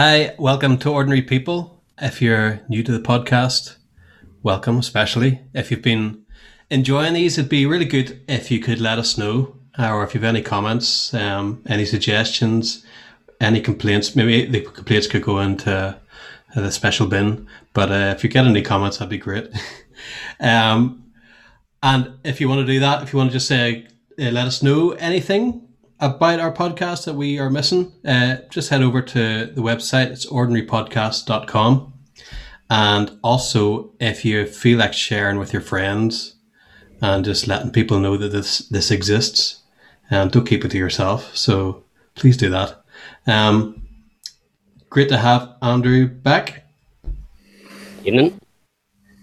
Hi, welcome to Ordinary People. If you're new to the podcast, welcome, especially. If you've been enjoying these, it'd be really good if you could let us know, or if you have any comments, um, any suggestions, any complaints. Maybe the complaints could go into the special bin, but uh, if you get any comments, that'd be great. um, and if you want to do that, if you want to just say, uh, let us know anything about our podcast that we are missing, uh, just head over to the website. It's ordinarypodcast.com. And also, if you feel like sharing with your friends and just letting people know that this, this exists, um, don't keep it to yourself. So please do that. Um, great to have Andrew back. Evening.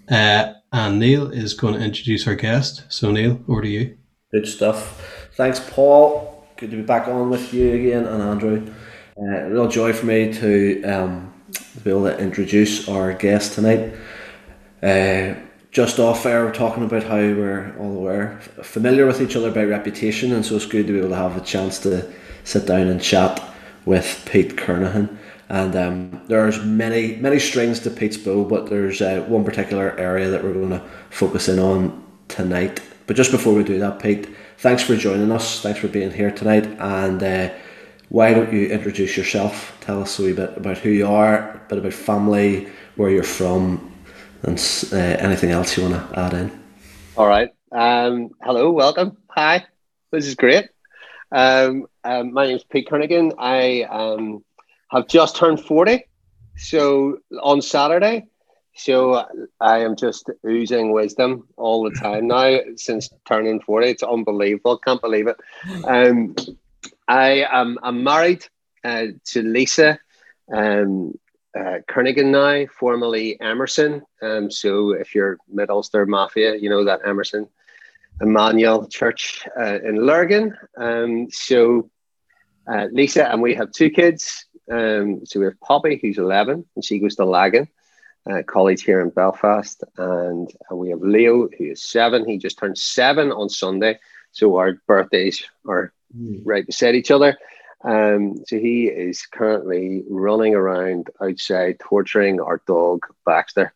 Uh, and Neil is going to introduce our guest. So, Neil, over to you. Good stuff. Thanks, Paul good to be back on with you again and Andrew. Uh, real joy for me to, um, be able to introduce our guest tonight. Uh, just off air, we're talking about how we're all aware, familiar with each other by reputation, and so it's good to be able to have a chance to sit down and chat with Pete Kernahan. And um, there's many many strings to Pete's bow, but there's uh, one particular area that we're going to focus in on tonight. But just before we do that, Pete, thanks for joining us. Thanks for being here tonight. And uh, why don't you introduce yourself? Tell us a wee bit about who you are, a bit about family, where you're from, and uh, anything else you want to add in. All right. Um, hello, welcome. Hi. This is great. Um, um, my name is Pete Kernigan. I um, have just turned 40. So on Saturday, so I am just oozing wisdom all the time now since turning 40. It's unbelievable. Can't believe it. Um, I am I'm married uh, to Lisa um, uh, Kernigan now, formerly Emerson. Um, so if you're Mid Ulster Mafia, you know that Emerson Emmanuel Church uh, in Lurgan. Um, so uh, Lisa and we have two kids. Um, so we have Poppy, who's 11, and she goes to Lagan uh, college here in Belfast. And uh, we have Leo, who is seven. He just turned seven on Sunday. So our birthdays are mm. right beside each other. Um, so he is currently running around outside, torturing our dog, Baxter.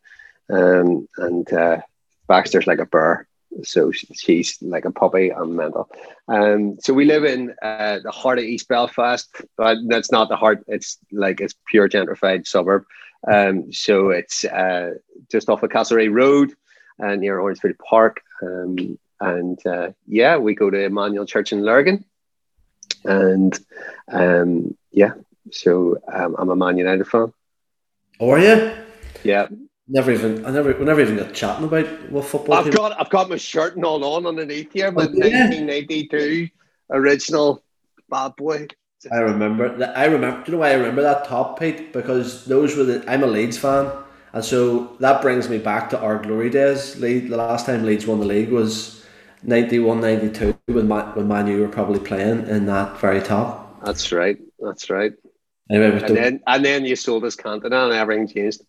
Um, and uh, Baxter's like a bear. So she's like a puppy and mental. Um, so we live in uh, the heart of East Belfast, but that's not the heart. It's like it's pure gentrified suburb. Um, so it's uh, just off of Castlereagh Road and uh, near Orangefield Park. Um, and uh, yeah, we go to Emmanuel Church in Lurgan. And um, yeah, so um, I'm a Man United fan. Oh, are you? Yeah. Never even I never we never even got chatting about what football. I've team. got I've got my shirt and all on underneath here, my oh, yeah. 1992 original bad boy I remember that. I remember. Do you know why I remember that top, Pete? Because those were the. I'm a Leeds fan, and so that brings me back to our glory days. Leeds, the last time Leeds won the league was 91, 92 when Man, when Man U were probably playing in that very top. That's right. That's right. Anyway, and then and then you sold us Cantona and everything changed.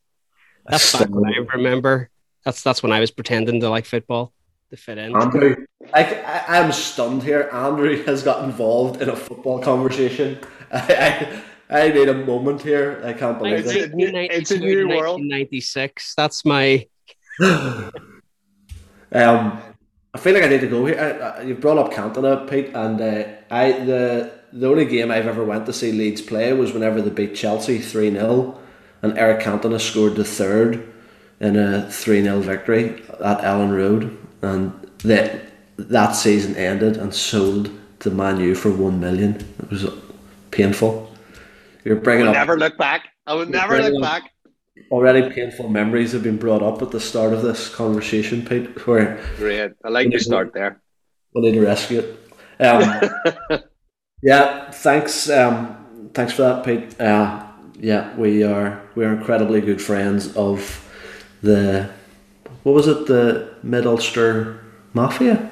That's back when I remember. That's that's when I was pretending to like football to fit in. Andrew, I, I, am stunned here. Andrew has got involved in a football conversation. I, I, I need a moment here. I can't believe it's it. A, it's a new world. 1996. That's my. um, I feel like I need to go here. I, I, you've brought up Cantona, Pete, and uh, I the the only game I've ever went to see Leeds play was whenever they beat Chelsea three 0 and Eric Cantona scored the third in a three 0 victory at Elland Road and that that season ended and sold to Man U for one million. It was painful. You're bringing up. Never look back. I would never look back. Already painful memories have been brought up at the start of this conversation, Pete. Where great, I like to start there. We need to rescue it. Um, yeah, thanks. Um, thanks for that, Pete. Uh, yeah, we are we are incredibly good friends of the what was it? The Mid Ulster Mafia.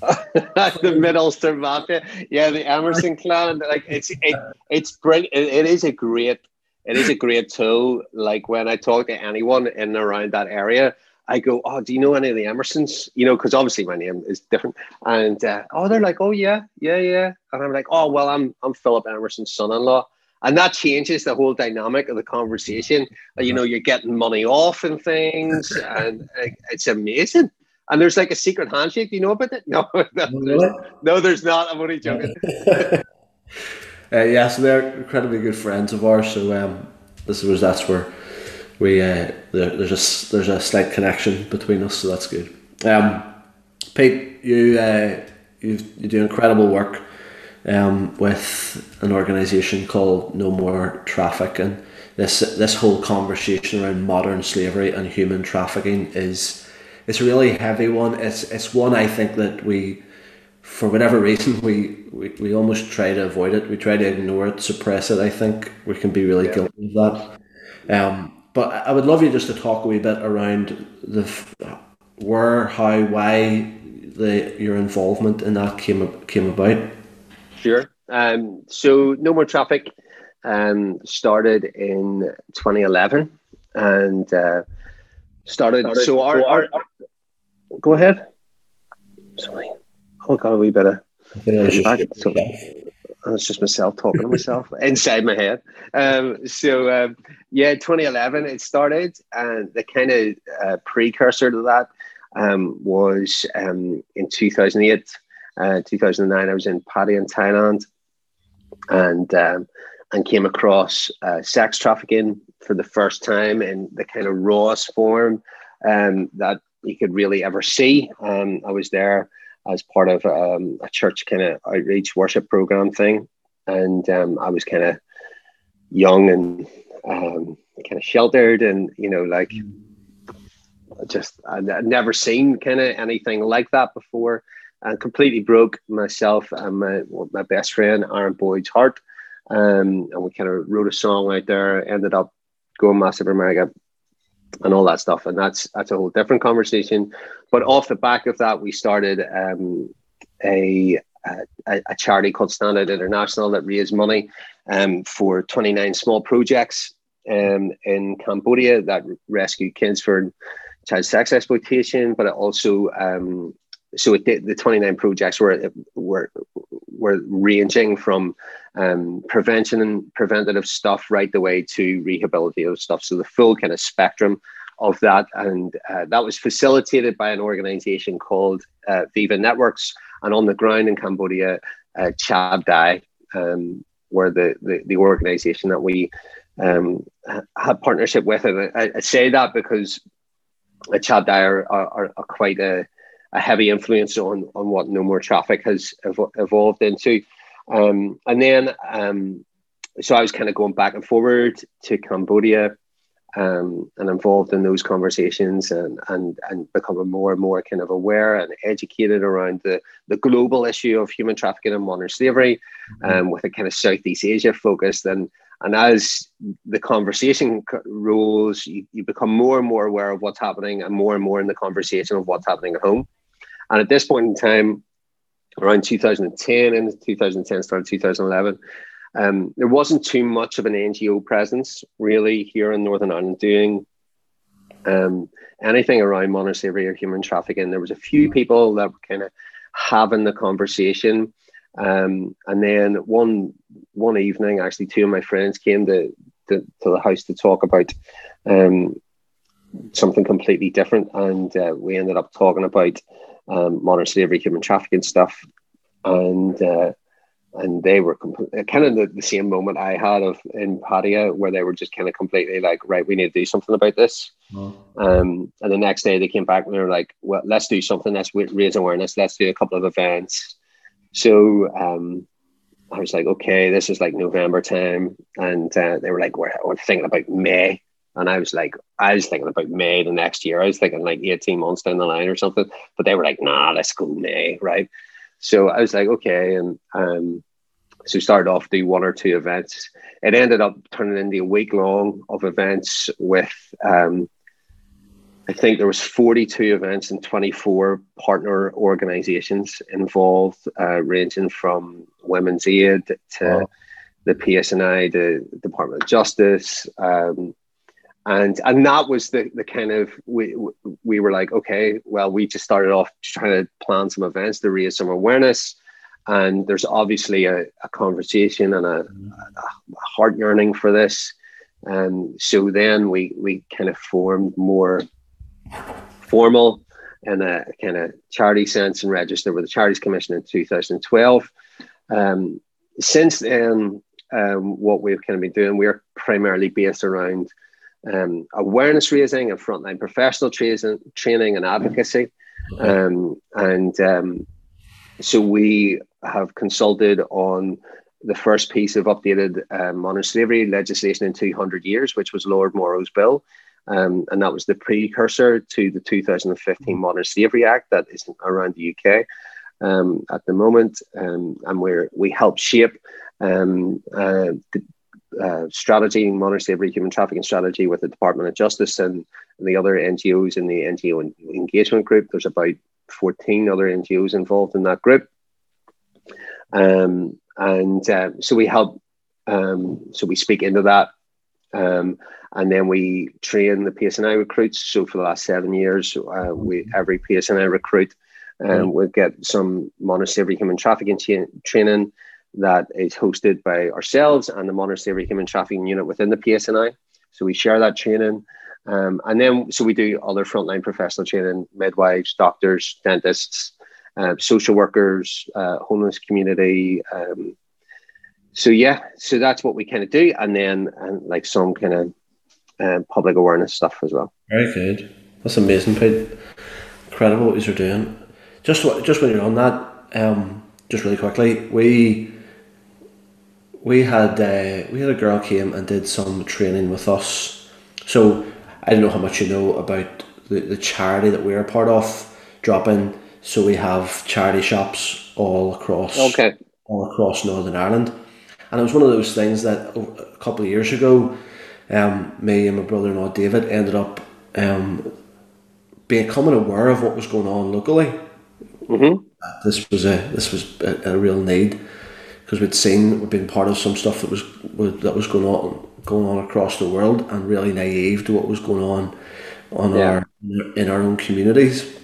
the Mid Ulster Mafia, yeah, the Emerson clan. Like it's it, it's brilliant. It, it is a great, it is a great tool. Like when I talk to anyone in and around that area, I go, "Oh, do you know any of the Emersons?" You know, because obviously my name is different. And uh, oh, they're like, "Oh yeah, yeah, yeah," and I'm like, "Oh well, I'm I'm Philip Emerson's son-in-law." And that changes the whole dynamic of the conversation. You know, you're getting money off and things, and it's amazing. And there's like a secret handshake. Do you know about it? No, no, there's, no, there's not. I'm only joking. uh, yeah, so they're incredibly good friends of ours. So um, this was that's where we uh, there, there's a there's a slight connection between us. So that's good. Um, Pete, you uh, you you do incredible work um, with an organisation called No More Traffic, and this this whole conversation around modern slavery and human trafficking is it's a really heavy one. It's it's one I think that we, for whatever reason, we, we, we almost try to avoid it. We try to ignore it, suppress it. I think we can be really yeah. guilty of that. Um, but I would love you just to talk a wee bit around the where, how, why the your involvement in that came came about. Sure. Um, so no more traffic um, started in 2011 and uh, started, started. So our, our, our, go ahead. Sorry. Oh, got a wee bit of. It's just myself talking to myself inside my head. Um, so um, yeah, 2011 it started, and the kind of uh, precursor to that um, was um, in 2008 uh, 2009, I was in Pattaya in Thailand, and um, and came across uh, sex trafficking for the first time in the kind of rawest form um, that you could really ever see. Um, I was there as part of um, a church kind of outreach worship program thing, and um, I was kind of young and um, kind of sheltered, and you know, like just I'd never seen kind of anything like that before and completely broke myself and my, my best friend Aaron Boyd's heart. Um, and we kind of wrote a song out there, ended up going massive America and all that stuff. And that's that's a whole different conversation. But off the back of that, we started um, a, a, a charity called Stand Out International that raised money um, for 29 small projects um, in Cambodia that rescue kids for child sex exploitation, but it also um, so it the 29 projects were were were ranging from um, prevention and preventative stuff right the way to rehabilitative stuff. So the full kind of spectrum of that, and uh, that was facilitated by an organization called uh, Viva Networks, and on the ground in Cambodia, uh, Chab Dai, um, were the, the the organization that we um, had partnership with. And I, I say that because Chab Dai are, are, are quite a a heavy influence on on what No More Traffic has ev- evolved into. Um, and then, um, so I was kind of going back and forward to Cambodia um, and involved in those conversations and, and, and becoming more and more kind of aware and educated around the, the global issue of human trafficking and modern slavery mm-hmm. um, with a kind of Southeast Asia focus. And, and as the conversation rolls, you, you become more and more aware of what's happening and more and more in the conversation of what's happening at home. And at this point in time, around 2010 and 2010 started 2011, um, there wasn't too much of an NGO presence really here in Northern Ireland doing um, anything around modern slavery or human trafficking. There was a few people that were kind of having the conversation. Um, and then one one evening, actually, two of my friends came to, to, to the house to talk about um, something completely different. And uh, we ended up talking about um, modern slavery, human trafficking stuff, and uh, and they were kind of the, the, same moment I had of in Pattaya, where they were just kind of completely like, right, we need to do something about this. Oh. Um, and the next day they came back and they were like, well, let's do something. Let's raise awareness. Let's do a couple of events. So um, I was like, okay, this is like November time, and uh, they were like, we're, we're thinking about May. And I was like, I was thinking about May the next year. I was thinking like 18 months down the line or something. But they were like, nah, let's go May, right? So I was like, okay. And um, so we started off do one or two events. It ended up turning into a week long of events with um, I think there was 42 events and 24 partner organizations involved, uh, ranging from Women's Aid to wow. the PSNI, the Department of Justice, um, and and that was the the kind of we we were like okay well we just started off trying to plan some events to raise some awareness and there's obviously a, a conversation and a, a, heart yearning for this. And so then we we kind of formed more formal in a kind of charity sense and registered with the Charities Commission in 2012. Um, since then, um, what we've kind of been doing, we're primarily based around um, awareness raising and frontline professional training, training and advocacy. Um, and um, so we have consulted on the first piece of updated um, modern slavery legislation in 200 years, which was Lord Morrow's bill. Um, and that was the precursor to the 2015 Modern Slavery Act that is around the UK um, at the moment. Um, and we we help shape um, uh, the uh, strategy, modern slavery, human trafficking strategy with the Department of Justice and, and the other NGOs in the NGO engagement group. There's about 14 other NGOs involved in that group. Um, and uh, so we help, um, so we speak into that. Um, and then we train the PSNI recruits. So for the last seven years, uh, we every PSNI recruit um, mm-hmm. will get some modern slavery human trafficking cha- training that is hosted by ourselves and the modern slavery human trafficking unit within the PSNI. So we share that training. Um, and then, so we do other frontline professional training, midwives, doctors, dentists, uh, social workers, uh, homeless community. Um, so yeah, so that's what we kind of do, and then and like some kind of uh, public awareness stuff as well. Very good. That's amazing, Pete. Incredible what you're doing. Just just when you're on that, um, just really quickly, we we had uh, we had a girl came and did some training with us. So I don't know how much you know about the, the charity that we're a part of. dropping. So we have charity shops all across okay. all across Northern Ireland, and it was one of those things that a couple of years ago, um, me and my brother-in-law David ended up um, becoming aware of what was going on locally. Mm-hmm. This was a this was a, a real need because we'd seen we'd been part of some stuff that was that was going on going on across the world and really naive to what was going on on yeah. our in our own communities.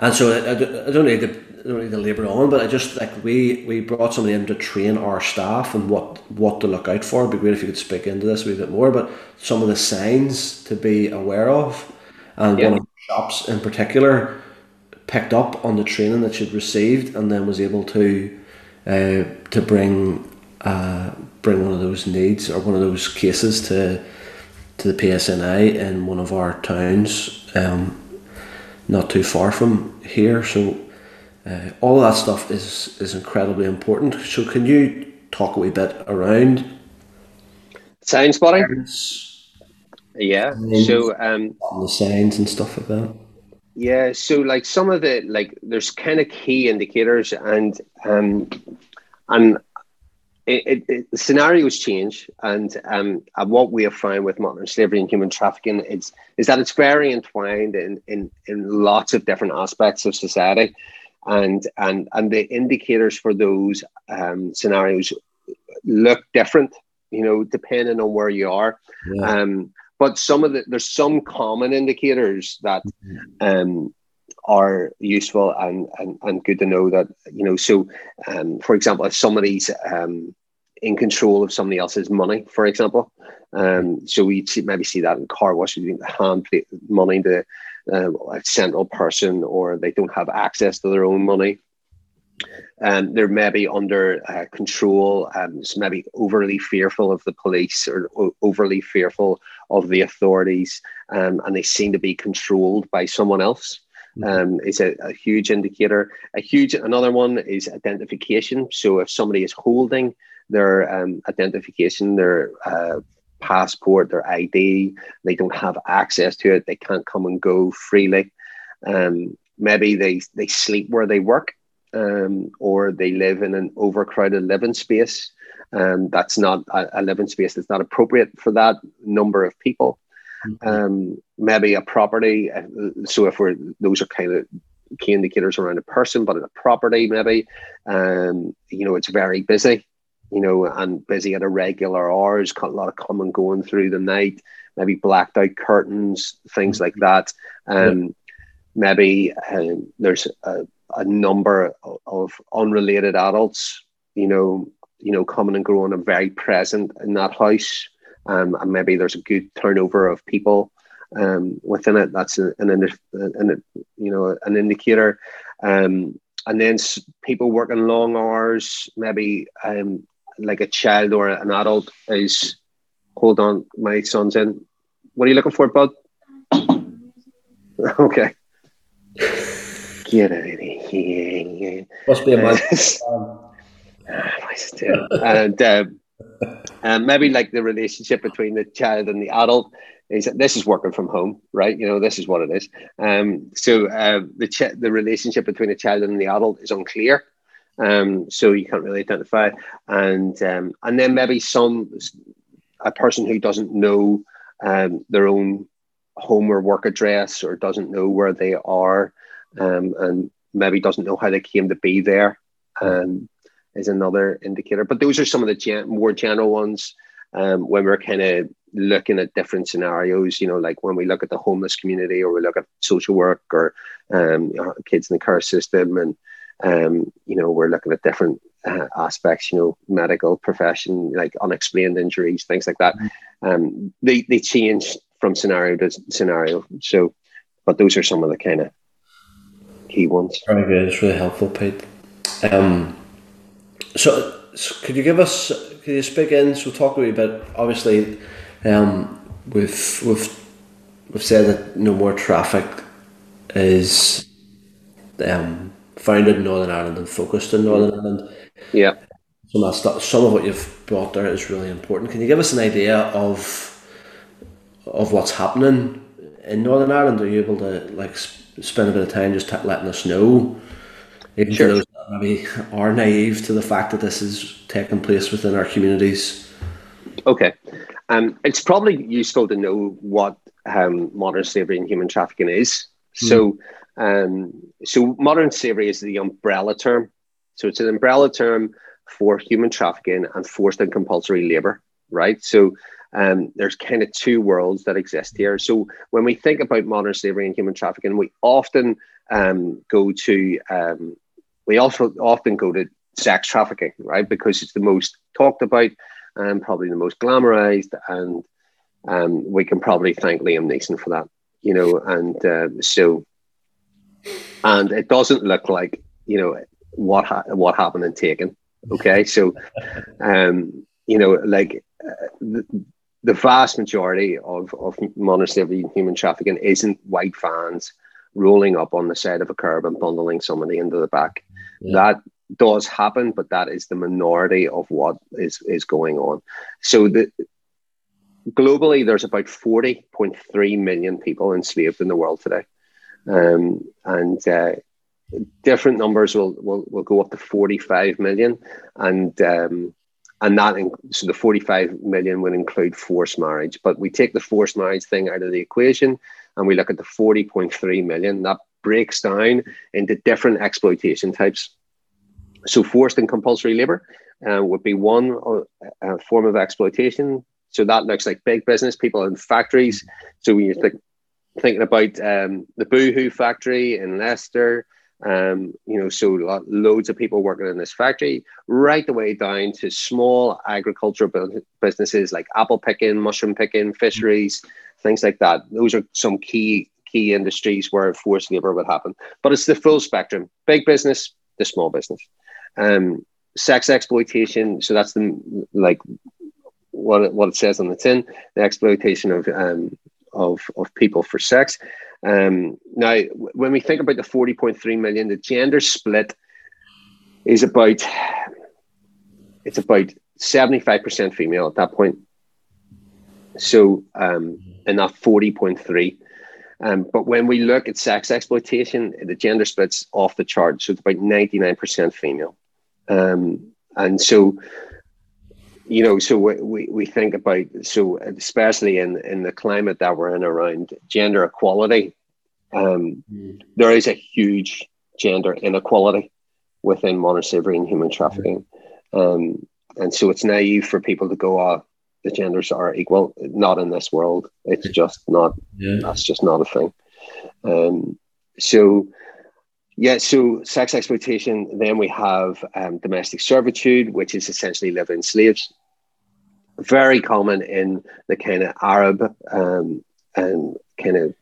And so I, I don't need to I don't need to labour on, but I just like we we brought somebody in to train our staff and what what to look out for. It'd be great if you could speak into this a wee bit more, but some of the signs to be aware of, and yeah. one of the shops in particular picked up on the training that she'd received and then was able to uh, to bring uh, bring one of those needs or one of those cases to to the PSNI in one of our towns, um, not too far from here. So uh, all that stuff is is incredibly important. So can you talk a wee bit around sign spotting? Yeah. So um, the signs and stuff like that. Yeah, so like some of the like there's kind of key indicators and um and it, it, it, scenarios change and um and what we have found with modern slavery and human trafficking is is that it's very entwined in in in lots of different aspects of society and and and the indicators for those um scenarios look different you know depending on where you are yeah. um but some of the there's some common indicators that mm-hmm. um, are useful and, and and good to know that you know so um, for example if somebody's um, in control of somebody else's money for example um, so we maybe see that in car wash you hand money to uh, a central person or they don't have access to their own money um, they're maybe under uh, control, um, so maybe overly fearful of the police or o- overly fearful of the authorities, um, and they seem to be controlled by someone else. Mm-hmm. Um, is a, a, huge indicator. A huge another one is identification. So if somebody is holding their um, identification, their uh, passport, their ID, they don't have access to it. They can't come and go freely. Um, maybe they they sleep where they work um, or they live in an overcrowded living space. Um, that's not a, a, living space that's not appropriate for that number of people. Mm-hmm. Um, maybe a property. Uh, so if we're those are kind of key indicators around a person, but in a property, maybe, um, you know, it's very busy, you know, and busy at irregular hours, a lot of coming going through the night, maybe blacked out curtains, things like that. Um, maybe um, there's a, a number of unrelated adults, you know, you know, coming and growing and very present in that house. Um, and maybe there's a good turnover of people um, within it. That's an, an, an, you know an indicator. Um, and then people working long hours, maybe um, like a child or an adult is. Hold on, my son's in. What are you looking for, bud? okay. Get out of here. Must be a man. and um, um, maybe like the relationship between the child and the adult is that this is working from home, right? You know, this is what it is. Um, so uh, the ch- the relationship between the child and the adult is unclear. Um, so you can't really identify, and um, and then maybe some a person who doesn't know um, their own home or work address or doesn't know where they are, um, and maybe doesn't know how they came to be there. Um, is another indicator. But those are some of the gen- more general ones um, when we're kind of looking at different scenarios. You know, like when we look at the homeless community or we look at social work or um, kids in the care system, and um, you know, we're looking at different uh, aspects. You know, medical profession, like unexplained injuries, things like that. Um, they they change from scenario to scenario. So, but those are some of the kind of key ones. Very good. It's really helpful, Pete. Um, so, could you give us, could you speak in, so talk a wee bit, obviously um, we've, we've, we've said that no more traffic is um, founded in Northern Ireland and focused in Northern Ireland. Yeah. so of, that some of what you've brought there is really important. Can you give us an idea of of what's happening in Northern Ireland? Are you able to like spend a bit of time just t- letting us know? Even sure. for those maybe are naive to the fact that this is taking place within our communities? Okay. Um, it's probably useful to know what um, modern slavery and human trafficking is. Mm. So, um, so modern slavery is the umbrella term. So it's an umbrella term for human trafficking and forced and compulsory labor, right? So um, there's kind of two worlds that exist here. So when we think about modern slavery and human trafficking, we often um, go to um, we also often go to sex trafficking, right? Because it's the most talked about and probably the most glamorized, and um, we can probably thank Liam Neeson for that, you know. And uh, so, and it doesn't look like you know what ha- what happened in Taken. Okay, so, um, you know, like uh, the, the vast majority of of modern slavery and human trafficking isn't white fans rolling up on the side of a curb and bundling somebody into the back. That does happen, but that is the minority of what is is going on. So the globally, there's about 40.3 million people enslaved in the world today, um, and uh, different numbers will, will will go up to 45 million, and um, and that in, so the 45 million would include forced marriage. But we take the forced marriage thing out of the equation, and we look at the 40.3 million. That breaks down into different exploitation types. So, forced and compulsory labor uh, would be one uh, form of exploitation. So, that looks like big business, people in factories. So, when you're th- thinking about um, the Boohoo factory in Leicester, um, you know, so loads of people working in this factory, right the way down to small agricultural businesses like apple picking, mushroom picking, fisheries, things like that. Those are some key key industries where forced labor would happen. But it's the full spectrum: big business to small business. Um, sex exploitation. So that's the like what it, what it says on the tin: the exploitation of um, of of people for sex. Um, now, when we think about the forty point three million, the gender split is about it's about seventy five percent female at that point. So, um, in that forty point three. Um, but when we look at sex exploitation, the gender split's off the chart. So it's about 99% female. Um, and so, you know, so we, we think about, so especially in, in the climate that we're in around gender equality, um, mm. there is a huge gender inequality within modern slavery and human trafficking. Um, and so it's naive for people to go, oh, the genders are equal. Not in this world. It's just not. Yeah. That's just not a thing. Um, so Yeah, so sex exploitation. Then we have um, domestic servitude, which is essentially living slaves. Very common in the kind of Arab um, and kind of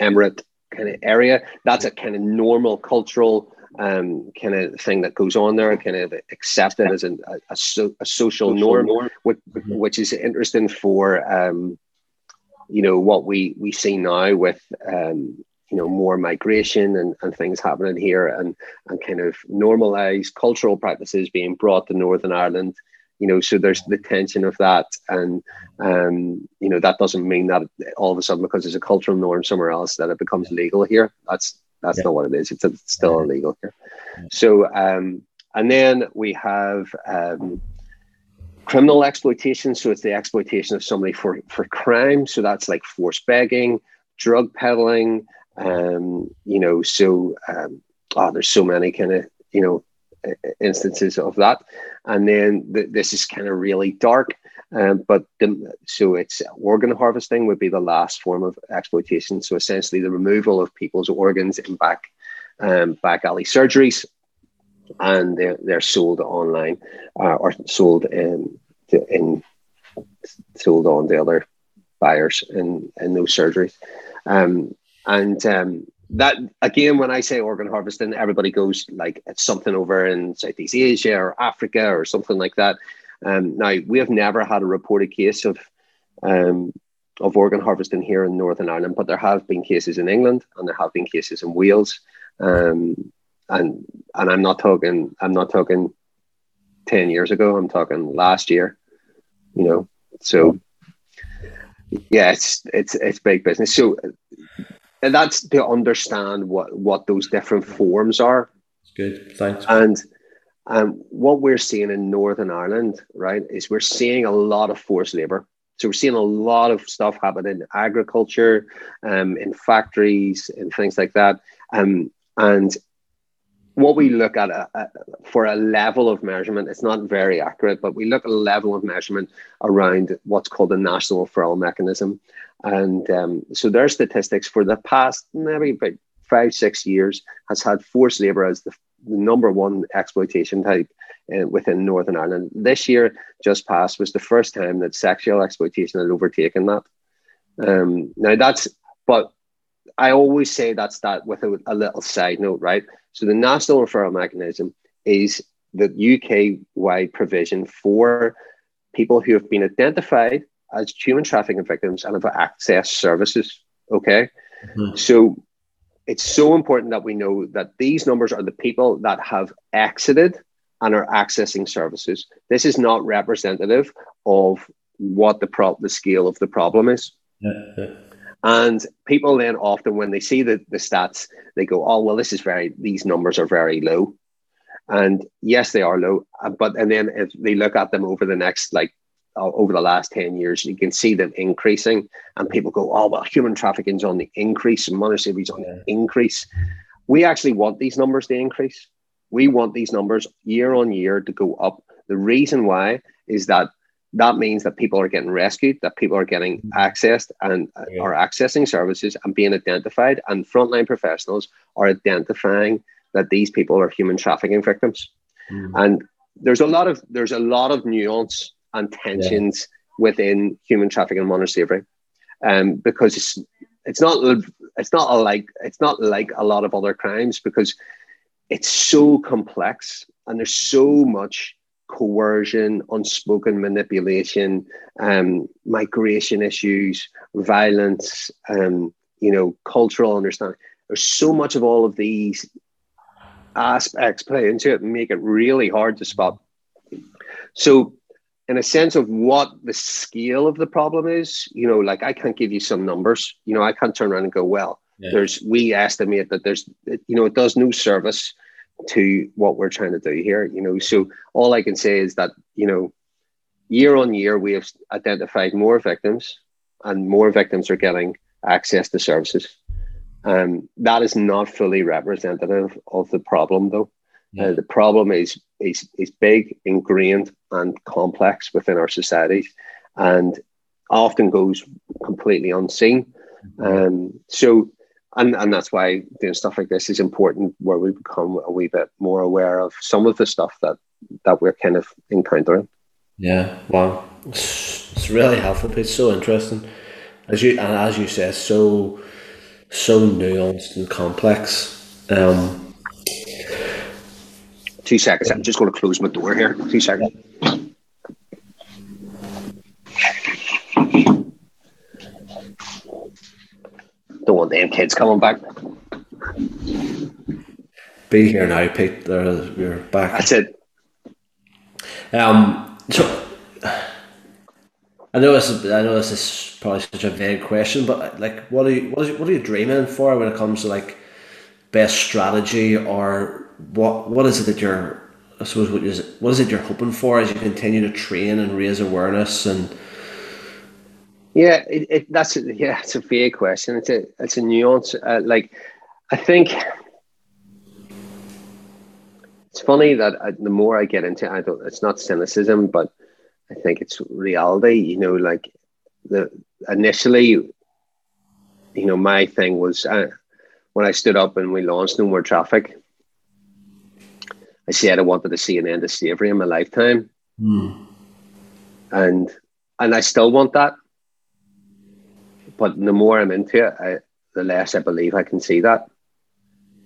Emirate kind of area. That's a kind of normal cultural um, kind of thing that goes on there, kind of accepted as an, a, a, so, a social, norm, norm. Which, mm-hmm. which, is interesting for um, you know what we we see now with um, you know more migration and, and things happening here and and kind of normalized cultural practices being brought to Northern Ireland you know so there's the tension of that and um you know that doesn't mean that all of a sudden because there's a cultural norm somewhere else that it becomes legal here that's that's yeah. not what it is it's, it's still yeah. illegal here so um and then we have um criminal exploitation so it's the exploitation of somebody for for crime so that's like forced begging drug peddling um you know so um oh there's so many kind of you know instances of that. And then th- this is kind of really dark. Um, but so it's organ harvesting would be the last form of exploitation. So essentially, the removal of people's organs in back um, back alley surgeries, and they're, they're sold online uh, or sold in, in sold on to other buyers in in those surgeries. Um, and um, that again, when I say organ harvesting, everybody goes like it's something over in Southeast Asia or Africa or something like that. Um, now we have never had a reported case of um, of organ harvesting here in Northern Ireland, but there have been cases in England and there have been cases in Wales. Um, and and I'm not talking I'm not talking ten years ago. I'm talking last year. You know, so yeah, it's it's it's big business. So and that's to understand what what those different forms are. Good, thanks. And um, what we're seeing in Northern Ireland, right, is we're seeing a lot of forced labor. So we're seeing a lot of stuff happen in agriculture, um, in factories, and things like that. Um, and what we look at a, a, for a level of measurement, it's not very accurate, but we look at a level of measurement around what's called the national referral mechanism. And um, so their statistics for the past maybe about five, six years has had forced labour as the, the, number one exploitation type uh, within Northern Ireland. This year, just past, was the first time that sexual exploitation had overtaken that. Um, now that's, but I always say that's that with a, a little side note, right? So the national referral mechanism is the UK wide provision for people who have been identified as human trafficking victims and have accessed services. Okay. Mm-hmm. So it's so important that we know that these numbers are the people that have exited and are accessing services. This is not representative of what the pro- the scale of the problem is. Yeah. And people then often, when they see the, the stats, they go, oh, well, this is very, these numbers are very low. And yes, they are low. Uh, but, and then if they look at them over the next, like, over the last 10 years, you can see them increasing. And people go, oh, well, human trafficking is on the increase and money is on the increase. We actually want these numbers to increase. We want these numbers year on year to go up. The reason why is that that means that people are getting rescued, that people are getting mm-hmm. accessed and yeah. are accessing services and being identified, and frontline professionals are identifying that these people are human trafficking victims. Mm. And there's a lot of there's a lot of nuance and tensions yeah. within human trafficking and modern slavery, um, because it's it's not it's not like it's not like a lot of other crimes because it's so complex and there's so much coercion, unspoken manipulation, um, migration issues, violence, um, you know, cultural understanding. There's so much of all of these aspects play into it and make it really hard to spot. So, in a sense of what the scale of the problem is, you know, like I can't give you some numbers. You know, I can't turn around and go, well, yeah. there's we estimate that there's, you know, it does no service to what we're trying to do here you know so all i can say is that you know year on year we have identified more victims and more victims are getting access to services um, that is not fully representative of the problem though yeah. uh, the problem is, is is big ingrained and complex within our societies and often goes completely unseen mm-hmm. um, so and and that's why doing stuff like this is important, where we become a wee bit more aware of some of the stuff that that we're kind of encountering. Yeah, wow, it's, it's really helpful. It's so interesting, as you and as you said, so so nuanced and complex. Um, Two seconds. I'm just going to close my door here. Two seconds. Don't want them kids coming back. be here now, Pete. There, you're back. That's it. Um, so I know this is I know this is probably such a vague question, but like, what are you what, is, what are you dreaming for when it comes to like best strategy or what what is it that you're I suppose what is it, what is it you're hoping for as you continue to train and raise awareness and Yeah, it, it, that's a, yeah, it's a vague question. It's a it's a nuance. Uh, like, I think it's funny that I, the more I get into, it, I don't. It's not cynicism, but I think it's reality. You know, like the initially, you know, my thing was uh, when I stood up and we launched No More Traffic. I said I wanted to see an end of slavery in my lifetime, hmm. and and I still want that but the more I'm into it, I, the less I believe I can see that.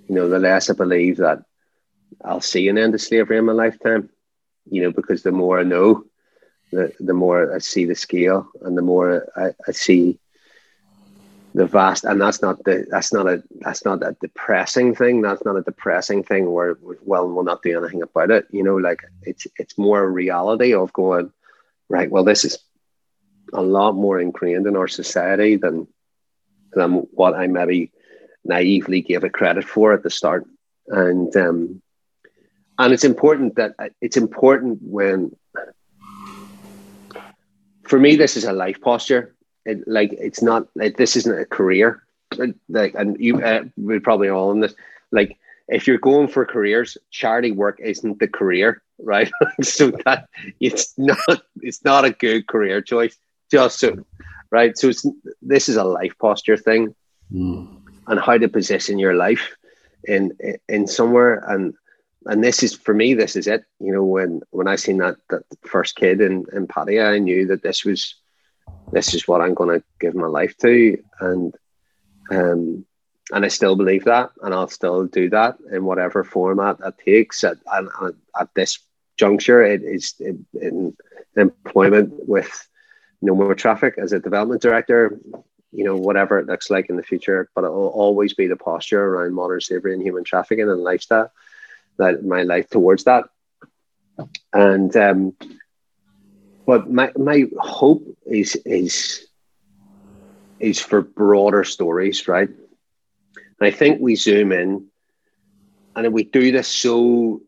You know, the less I believe that I'll see an end of slavery in my lifetime. You know, because the more I know, the the more I see the scale, and the more I, I see the vast. And that's not the that's not a that's not a depressing thing. That's not a depressing thing where well we'll not do anything about it. You know, like it's it's more a reality of going right. Well, this is a lot more ingrained in our society than than what I maybe naively gave it credit for at the start. And um, and it's important that it's important when for me this is a life posture. It, like it's not like this isn't a career. Like and you uh, we're probably all in this. Like if you're going for careers, charity work isn't the career, right? so that it's not it's not a good career choice just so right so it's this is a life posture thing mm. and how to position your life in in somewhere and and this is for me this is it you know when when i seen that that first kid in in Pattaya, i knew that this was this is what i'm going to give my life to and um and i still believe that and i'll still do that in whatever format it takes at, at, at this juncture it is in, in employment with no more traffic as a development director, you know, whatever it looks like in the future, but it will always be the posture around modern slavery and human trafficking and lifestyle that my life towards that. And um, but my my hope is is is for broader stories, right? And I think we zoom in and we do this so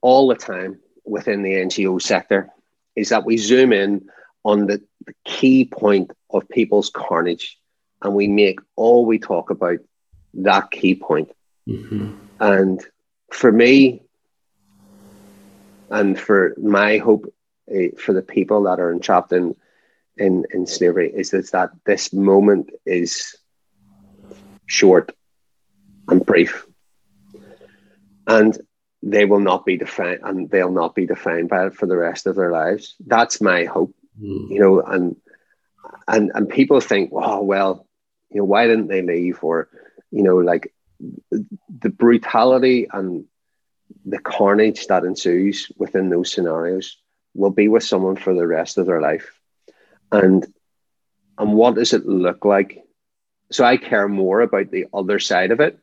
all the time within the NGO sector, is that we zoom in on the, the key point of people's carnage and we make all we talk about that key point. Mm-hmm. And for me, and for my hope uh, for the people that are entrapped in, in, in slavery is that, that this moment is short and brief. And they will not be defined and they'll not be defined by it for the rest of their lives. That's my hope Mm. you know, and and and people think, oh well, you know, why didn't they leave? Or, you know, like the brutality and the carnage that ensues within those scenarios will be with someone for the rest of their life. And and what does it look like? So I care more about the other side of it,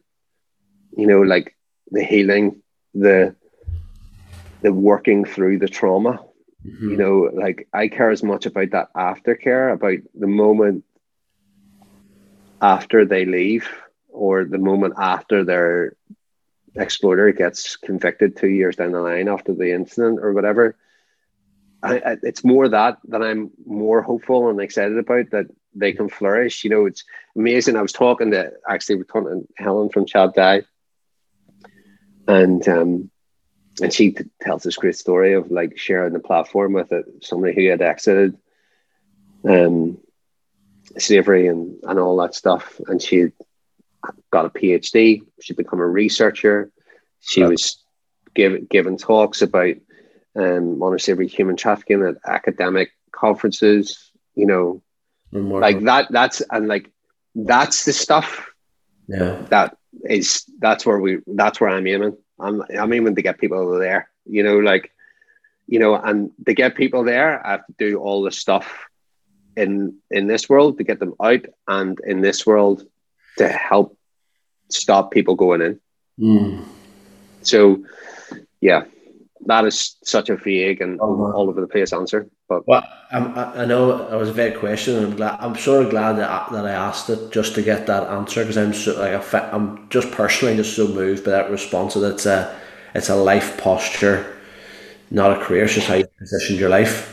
you know, like the healing, the the working through the trauma Mm-hmm. you know like i care as much about that aftercare about the moment after they leave or the moment after their exploiter gets convicted two years down the line after the incident or whatever I, I, it's more that that i'm more hopeful and excited about that they can flourish you know it's amazing i was talking to actually we're talking to helen from Chab Dai, and um and she t- tells this great story of like sharing the platform with it, somebody who had exited um, slavery and, and all that stuff. And she got a PhD. She become a researcher. She was give, giving talks about um, modern slavery human trafficking at academic conferences. You know, like that. That's and like that's the stuff. Yeah. That is that's where we that's where I'm aiming. I'm I'm aiming to get people over there. You know, like you know, and to get people there, I have to do all the stuff in in this world to get them out, and in this world to help stop people going in. Mm. So, yeah, that is such a vague and oh, all over the place answer. But well, I'm, i know it was a vague question, and I'm glad. I'm sort of glad that I, that I asked it just to get that answer because I'm so like I'm just personally just so moved by that response. That it's a it's a life posture, not a career. It's just how you position your life.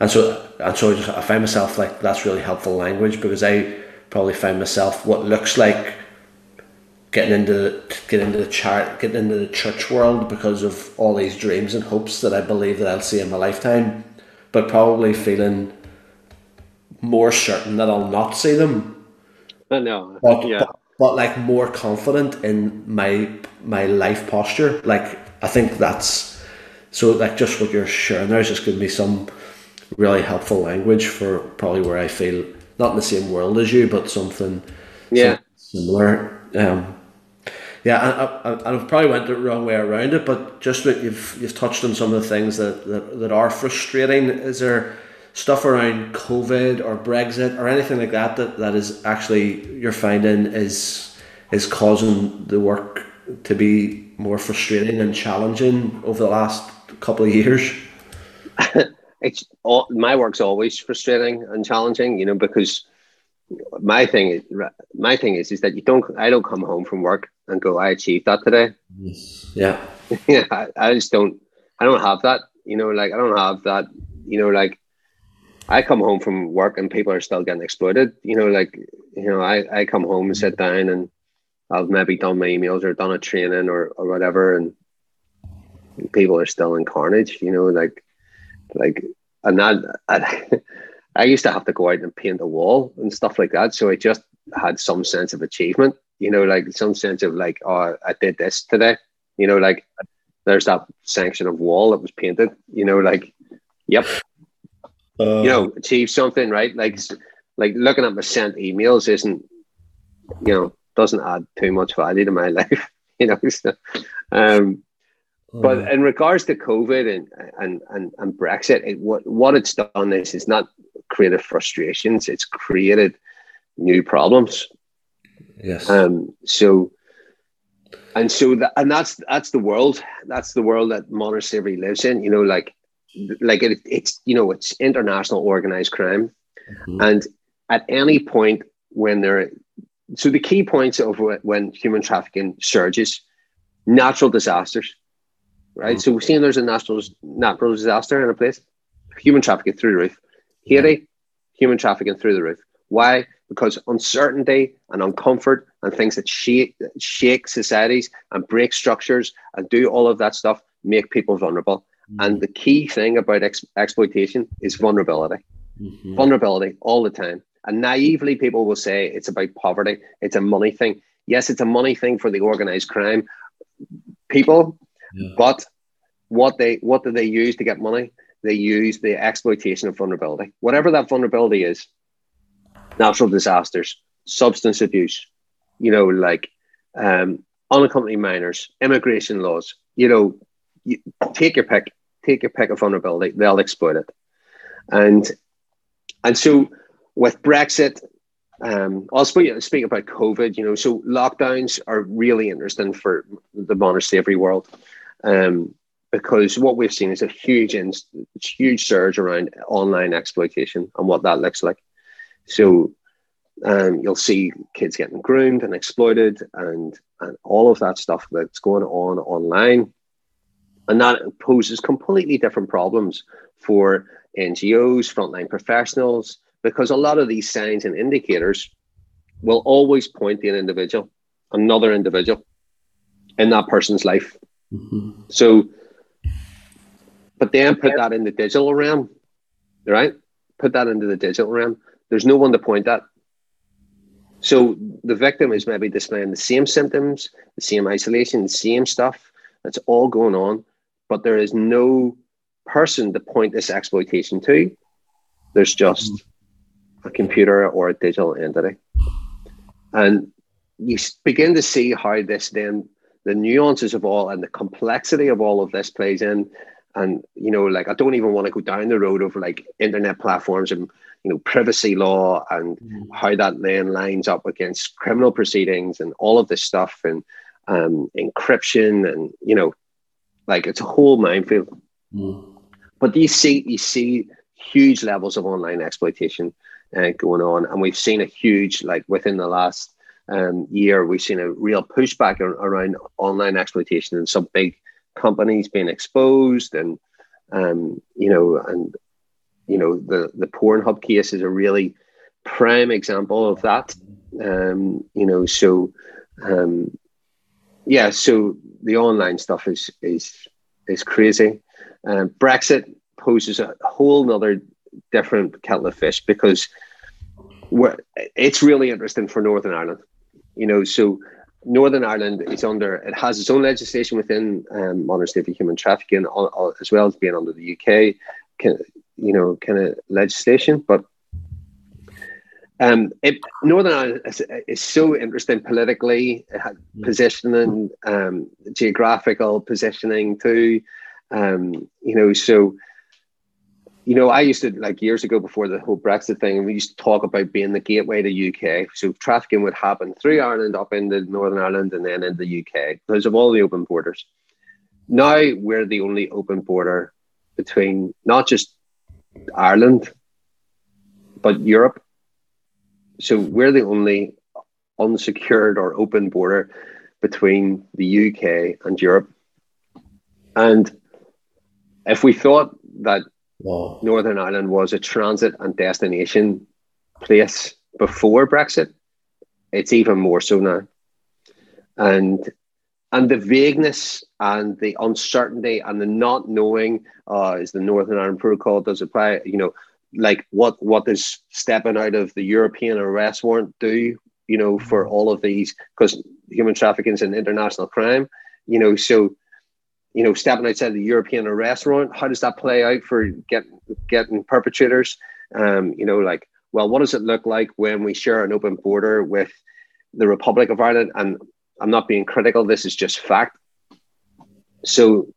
And so and so I, just, I find myself like that's really helpful language because I probably find myself what looks like getting into getting into the chart getting into the church world because of all these dreams and hopes that I believe that I'll see in my lifetime, but probably feeling more certain that I'll not see them. I know. But, yeah. but, but like more confident in my my life posture. Like I think that's so like just what you're sharing there is just giving me some really helpful language for probably where I feel not in the same world as you, but something yeah something similar. Um, yeah, I, I, I probably went the wrong way around it, but just what you've you've touched on some of the things that, that, that are frustrating. Is there stuff around COVID or Brexit or anything like that that, that is actually you're finding is is causing the work to be more frustrating and challenging over the last couple of years? it's all my work's always frustrating and challenging, you know, because my thing is my thing is is that you don't I don't come home from work and go I achieved that today. Yeah. yeah, I, I just don't I don't have that. You know, like I don't have that. You know, like I come home from work and people are still getting exploited. You know, like you know, I I come home and sit down and I've maybe done my emails or done a training or or whatever, and people are still in carnage. You know, like like and that I, I used to have to go out and paint a wall and stuff like that. So I just had some sense of achievement, you know, like some sense of like, oh, I did this today, you know, like there's that section of wall that was painted, you know, like, yep, uh, you know, achieve something, right? Like, like looking at my sent emails isn't, you know, doesn't add too much value to my life, you know. So, um, but mm. in regards to COVID and and and, and Brexit, it, what what it's done is it's not created frustrations; it's created new problems. Yes. Um. So, and so that and that's that's the world. That's the world that modern slavery lives in. You know, like like it, it's you know it's international organized crime, mm-hmm. and at any point when there, so the key points of when human trafficking surges, natural disasters right? Mm. So we're seeing there's a natural natural disaster in a place, human trafficking through the roof. Haiti, human trafficking through the roof. Why? Because uncertainty and uncomfort and things that shake, shake societies and break structures and do all of that stuff make people vulnerable. Mm-hmm. And the key thing about ex- exploitation is vulnerability. Mm-hmm. Vulnerability all the time. And naively, people will say it's about poverty, it's a money thing. Yes, it's a money thing for the organized crime people, yeah. But what they what do they use to get money? They use the exploitation of vulnerability. Whatever that vulnerability is, natural disasters, substance abuse, you know, like um, unaccompanied minors, immigration laws, you know, you, take your pick, take your pick of vulnerability, they'll exploit it. And and so with Brexit, um, I'll speak, speak about COVID, you know, so lockdowns are really interesting for the modern slavery world um, because what we've seen is a huge, huge surge around online exploitation and what that looks like. So um, you'll see kids getting groomed and exploited and, and all of that stuff that's going on online. And that poses completely different problems for NGOs, frontline professionals, because a lot of these signs and indicators will always point to an individual, another individual in that person's life. Mm-hmm. So, but then put that in the digital realm, right? Put that into the digital realm. There's no one to point at. So the victim is maybe displaying the same symptoms, the same isolation, the same stuff. That's all going on, but there is no person to point this exploitation to. There's just mm-hmm. a computer or a digital entity. And you begin to see how this then the nuances of all and the complexity of all of this plays in. And you know, like I don't even want to go down the road of like internet platforms and you know privacy law and mm. how that then lines up against criminal proceedings and all of this stuff and um, encryption and you know, like it's a whole minefield. Mm. But you see, you see huge levels of online exploitation uh, going on, and we've seen a huge like within the last um, year, we've seen a real pushback around online exploitation and some big companies being exposed, and um, you know, and you know, the the Pornhub case is a really prime example of that. Um, you know, so um, yeah, so the online stuff is is is crazy. Um, Brexit poses a whole nother different kettle of fish because it's really interesting for Northern Ireland you know, so Northern Ireland is under, it has its own legislation within um, modern slavery human trafficking, as well as being under the UK, you know, kind of legislation. But um, it, Northern Ireland is, is, so interesting politically, positioning, um, geographical positioning too. Um, you know, so you know, I used to like years ago before the whole Brexit thing, we used to talk about being the gateway to UK. So trafficking would happen through Ireland up into Northern Ireland and then into the UK because of all the open borders. Now we're the only open border between not just Ireland, but Europe. So we're the only unsecured or open border between the UK and Europe. And if we thought that Wow. Northern Ireland was a transit and destination place before Brexit. It's even more so now. And and the vagueness and the uncertainty and the not knowing uh, is the Northern Ireland Protocol does apply, you know, like what what does stepping out of the European arrest warrant do, you know, for mm-hmm. all of these because human trafficking is an international crime, you know, so you know, stepping outside the European arrest warrant, how does that play out for getting getting perpetrators? Um, you know, like, well, what does it look like when we share an open border with the Republic of Ireland? And I'm not being critical; this is just fact. So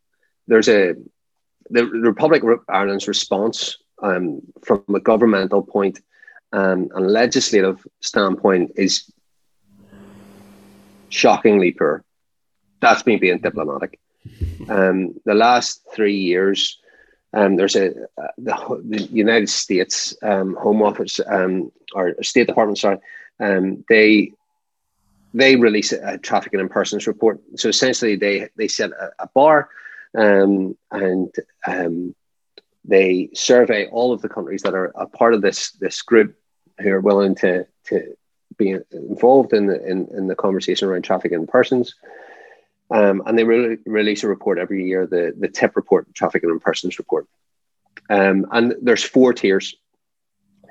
there's a the Republic of Ireland's response um, from a governmental point um, and legislative standpoint is shockingly poor. That's me being diplomatic. Um, the last three years, um, there's a uh, the, the, United States um, Home Office um, or State Department, sorry, um, they they release a, trafficking in persons report. So essentially, they they set a, a bar um, and they survey all of the countries that are a part of this this group who are willing to to be involved in the in, in the conversation around trafficking in persons. Um, and they re- release a report every year, the, the TIP report, Trafficking in Persons report. Um, and there's four tiers.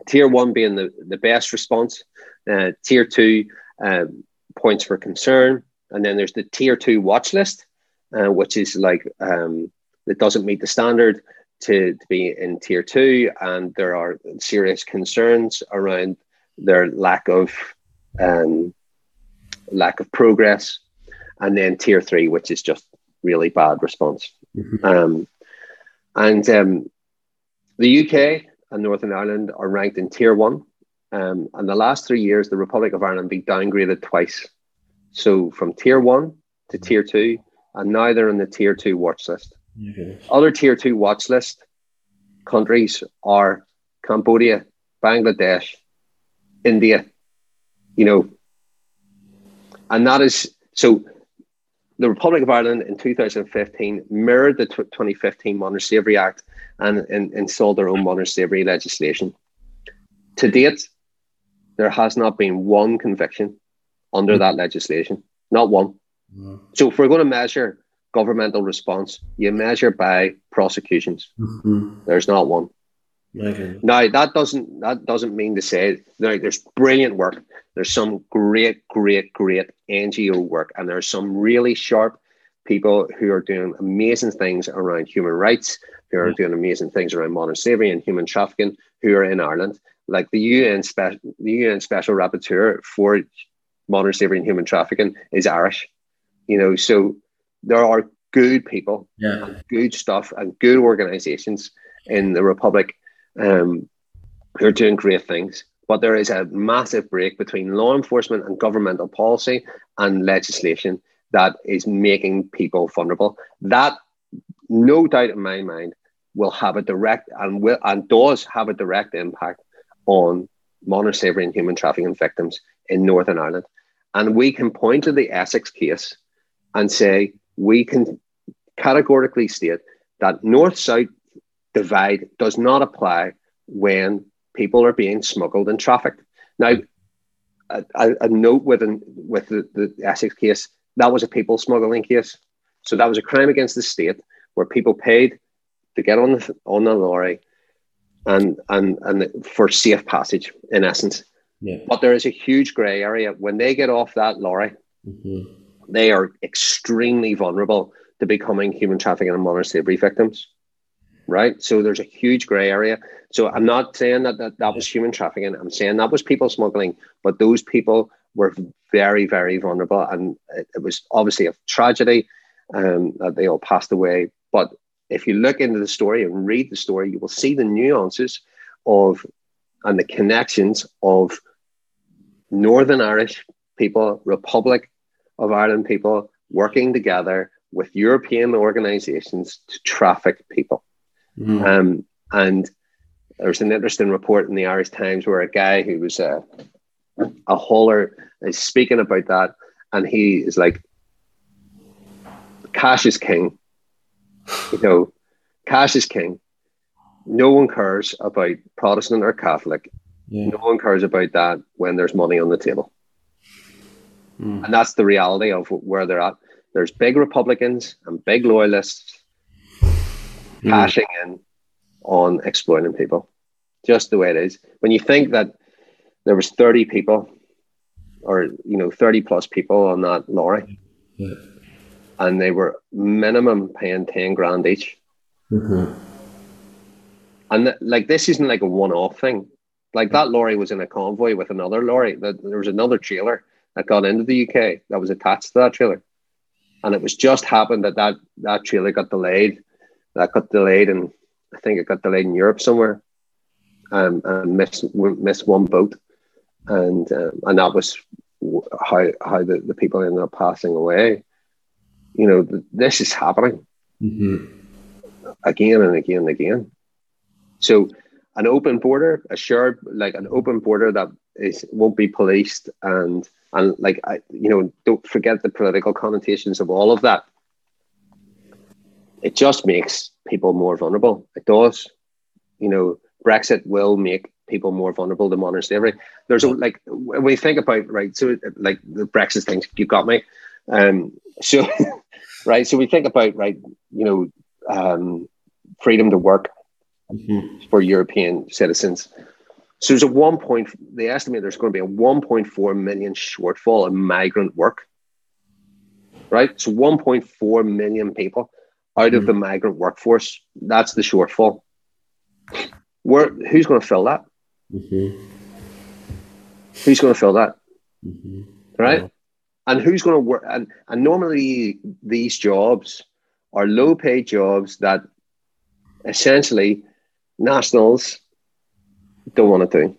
Tier one being the, the best response, uh, tier two, um, points for concern. And then there's the tier two watch list, uh, which is like um, that doesn't meet the standard to, to be in tier two. And there are serious concerns around their lack of um, lack of progress and then tier three, which is just really bad response. Mm-hmm. Um, and um, the UK and Northern Ireland are ranked in tier one. Um, and the last three years, the Republic of Ireland been downgraded twice. So from tier one to mm-hmm. tier two, and now they're in the tier two watch list. Okay. Other tier two watch list countries are Cambodia, Bangladesh, India, you know, and that is so the Republic of Ireland in 2015 mirrored the 2015 Modern Slavery Act and, and installed their own modern slavery legislation. To date, there has not been one conviction under that legislation, not one. Mm. So, if we're going to measure governmental response, you measure by prosecutions. Mm-hmm. There's not one. Now that doesn't that doesn't mean to say now there's brilliant work. There's some great, great, great NGO work, and there's some really sharp people who are doing amazing things around human rights, who are yeah. doing amazing things around modern slavery and human trafficking, who are in Ireland. Like the UN special the UN special rapporteur for modern slavery and human trafficking is Irish. You know, so there are good people, yeah. good stuff, and good organizations in the Republic um, who are doing great things. But there is a massive break between law enforcement and governmental policy and legislation that is making people vulnerable. That, no doubt in my mind, will have a direct and will and does have a direct impact on modern slavery and human trafficking victims in Northern Ireland. And we can point to the Essex case and say we can categorically state that North South divide does not apply when people are being smuggled and trafficked. Now, a, a note with, an, with the, the Essex case, that was a people smuggling case. So that was a crime against the state where people paid to get on the, on the lorry and, and, and for safe passage, in essence. Yeah. But there is a huge grey area. When they get off that lorry, mm-hmm. they are extremely vulnerable to becoming human trafficking and modern slavery victims right? So there's a huge gray area. So I'm not saying that, that that was human trafficking. I'm saying that was people smuggling, but those people were very, very vulnerable. And it, it was obviously a tragedy um, that they all passed away. But if you look into the story and read the story, you will see the nuances of and the connections of Northern Irish people, Republic of Ireland people working together with European organizations to traffic people. Mm. Um, and there was an interesting report in the Irish Times where a guy who was a, a hauler is speaking about that, and he is like, "Cash is king." You know, cash is king. No one cares about Protestant or Catholic. Yeah. No one cares about that when there's money on the table. Mm. And that's the reality of where they're at. There's big Republicans and big loyalists mm. cashing in on exploiting people. Just the way it is. When you think that there was 30 people or you know 30 plus people on that lorry yeah. and they were minimum paying 10 grand each mm-hmm. and th- like this isn't like a one-off thing like that lorry was in a convoy with another lorry that there was another trailer that got into the uk that was attached to that trailer and it was just happened that that, that trailer got delayed that got delayed, and I think it got delayed in Europe somewhere, um, and missed missed one boat, and um, and that was how how the, the people ended up passing away. You know, this is happening mm-hmm. again and again and again. So, an open border, a shared like an open border that is won't be policed, and and like I, you know, don't forget the political connotations of all of that it just makes people more vulnerable. It does. You know, Brexit will make people more vulnerable to modern slavery. There's a, like when we think about right, so like the Brexit thing, you got me. Um, so right, so we think about right, you know, um, freedom to work mm-hmm. for European citizens. So there's a one point. They estimate there's going to be a 1.4 million shortfall in migrant work. Right, so 1.4 million people out of the hmm. migrant workforce. That's the shortfall. Where who's going to fill that? Mm-hmm. Who's going to fill that? Mm-hmm. Right? Yeah. And who's going to work? And, and normally these jobs are low paid jobs that essentially nationals don't want to do.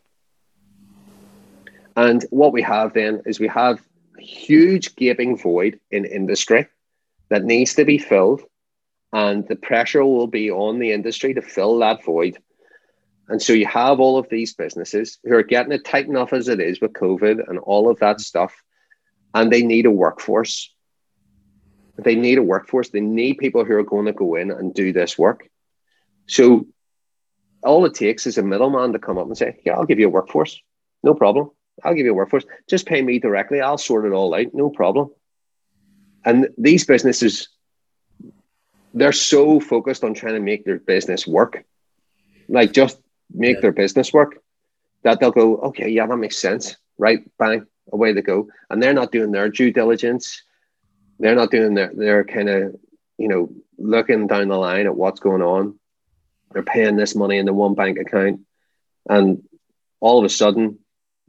And what we have then is we have a huge gaping void in industry that needs to be filled and the pressure will be on the industry to fill that void. And so you have all of these businesses who are getting it tight enough as it is with COVID and all of that stuff, and they need a workforce. They need a workforce. They need people who are going to go in and do this work. So all it takes is a middleman to come up and say, Yeah, I'll give you a workforce. No problem. I'll give you a workforce. Just pay me directly. I'll sort it all out. No problem. And these businesses they're so focused on trying to make their business work. Like just make Yeah. their business work, that they'll go, okay, yeah, that makes sense, right? Bang, away they go, and they're not doing their due diligence. They're not doing their their kind of you know looking down the line at what's going on. They're paying this money in the one bank account, and all of a sudden,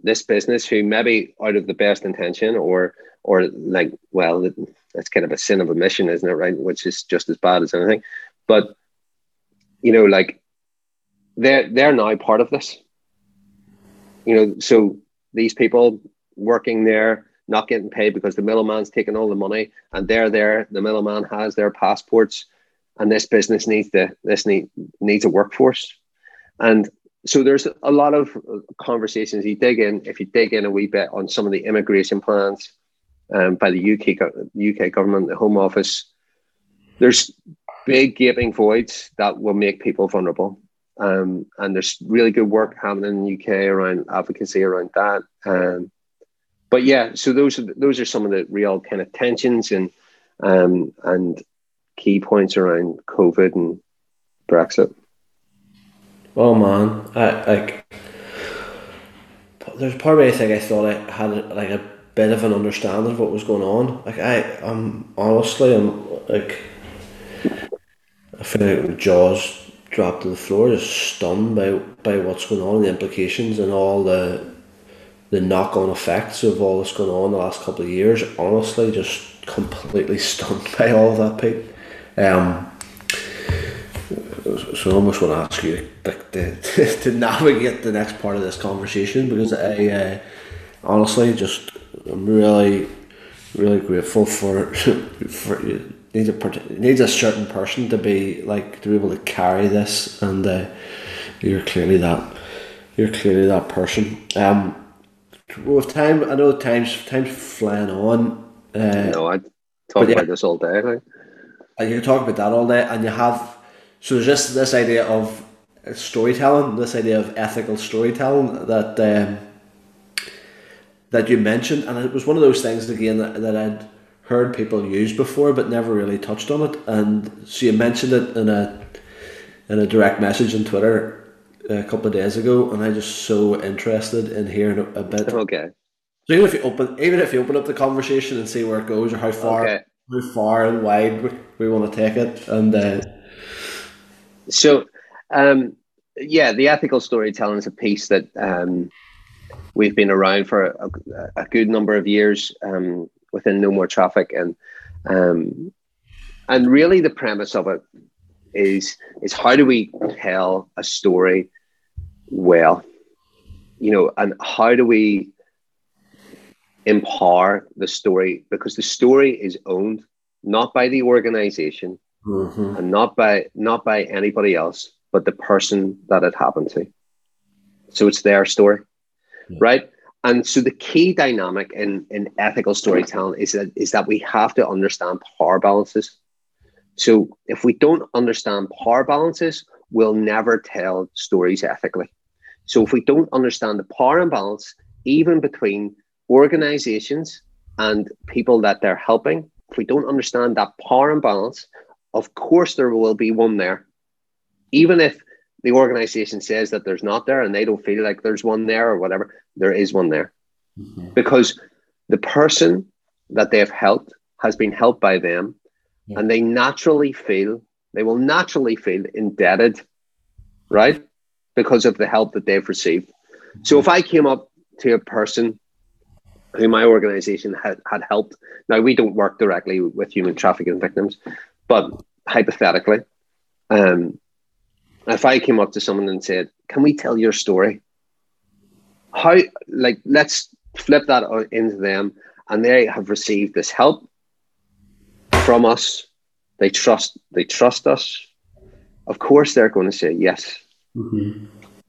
this business, who maybe out of the best intention or or like, well, it's kind of a sin of omission, isn't it? Right, which is just as bad as anything. But you know, like they're they're now part of this. You know, so these people working there not getting paid because the middleman's taking all the money and they're there. The middleman has their passports, and this business needs to this need needs a workforce, and so there's a lot of conversations. You dig in if you dig in a wee bit on some of the immigration plans um, by the UK UK government, the Home Office. There's big gaping voids that will make people vulnerable. Um, and there's really good work happening in the UK around advocacy around that. Um, but yeah, so those are those are some of the real kind of tensions and um, and key points around COVID and Brexit. Oh man, I like. There's part of me I think I thought I had like a bit of an understanding of what was going on. Like I, I'm honestly, I'm like, I feel like jaws dropped to the floor, just stunned by by what's going on, the implications, and all the the knock on effects of all that's going on the last couple of years. Honestly, just completely stunned by all of that, Pete. Um, so I almost want to ask you to, to, to navigate the next part of this conversation because I uh, honestly just I'm really really grateful for for you need a it needs a certain person to be like to be able to carry this and uh, you're clearly that you're clearly that person. Um, with time, I know times time's flying on. Uh, no, I talk but yeah. about this all day. Like. and you talk about that all day, and you have so there's just this idea of storytelling, this idea of ethical storytelling that um, that you mentioned, and it was one of those things again that, that I'd heard people use before, but never really touched on it. And so you mentioned it in a in a direct message on Twitter a couple of days ago, and I'm just so interested in hearing a, a bit. Okay. So even if you open, even if you open up the conversation and see where it goes or how far, Okay. how far and wide we, we want to take it, and uh, So, um, yeah, the ethical storytelling is a piece that um, we've been around for a, a good number of years um, within No More Traffic, and um, and really the premise of it is is how do we tell a story well, you know, and how do we empower the story? Because the story is owned not by the organization and not by not by anybody else but the person that it happened to. So it's their story right? And so the key dynamic in in ethical storytelling is that is that we have to understand power balances. So if we don't understand power balances we'll never tell stories ethically. So if we don't understand the power imbalance even between organizations and people that they're helping if we don't understand that power imbalance of course there will be one there. Even if the organization says that there's not there and they don't feel like there's one there or whatever there is one there. Because the person that they've helped has been helped by them Yeah. and they naturally feel they will naturally feel indebted right? Because of the help that they've received. So if i came up to a person who my organization had, had helped now we don't work directly with human trafficking victims but hypothetically um, if I came up to someone and said, "Can we tell your story?" How like let's flip that into them, and they have received this help from us. They trust. They trust us. Of course, they're going to say yes. Mm-hmm.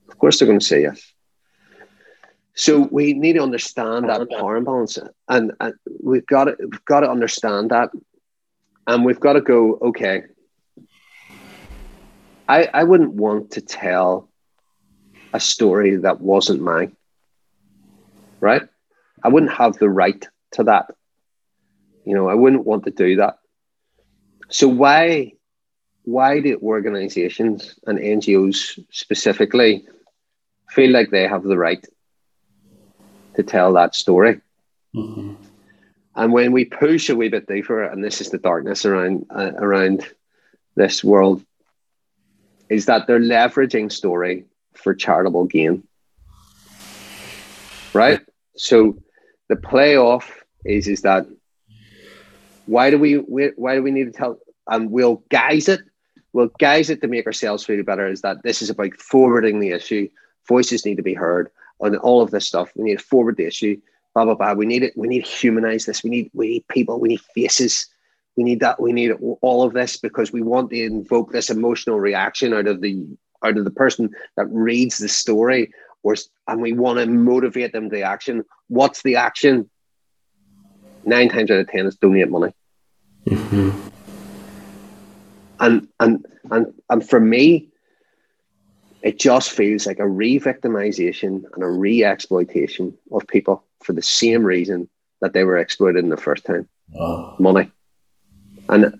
Of course, they're going to say yes. So we need to understand that power imbalance, and, and we've got to we've got to understand that, and we've got to go. Okay, I, I wouldn't want to tell a story that wasn't mine. Right? I wouldn't have the right to that. You know, I wouldn't want to do that. So why why do organizations and NGOs specifically feel like they have the right to tell that story. Mm-hmm. And when we push a wee bit deeper, and this is the darkness around uh, around this world, is that they're leveraging story for charitable gain. Right. So the playoff is is that why do we why do we need to tell and we'll guise it we'll guise it to make ourselves feel better is that this is about forwarding the issue voices need to be heard on all of this stuff we need to forward the issue blah blah blah we need it we need to humanize this we need we need people we need faces we need that we need all of this because we want to invoke this emotional reaction out of the out of the person that reads the story or and we want to motivate them to action. What's the action? Nine times out of ten is donate money. Mm-hmm. and and and and for me it just feels like a re-victimization and a re-exploitation of people for the same reason that they were exploited in the first time. Oh. money and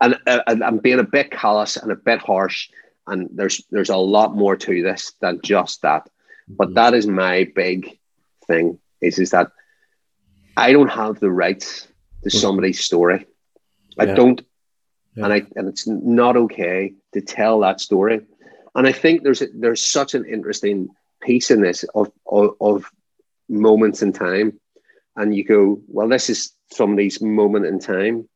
and, and I'm being a bit callous and a bit harsh, and there's there's a lot more to this than just that. But mm-hmm. that is my big thing is is that I don't have the rights to mm-hmm. somebody's story. I yeah. don't, yeah. and I and it's not okay to tell that story. And I think there's a, there's such an interesting piece in this of, of, of moments in time, and you go, well, this is somebody's moment in time,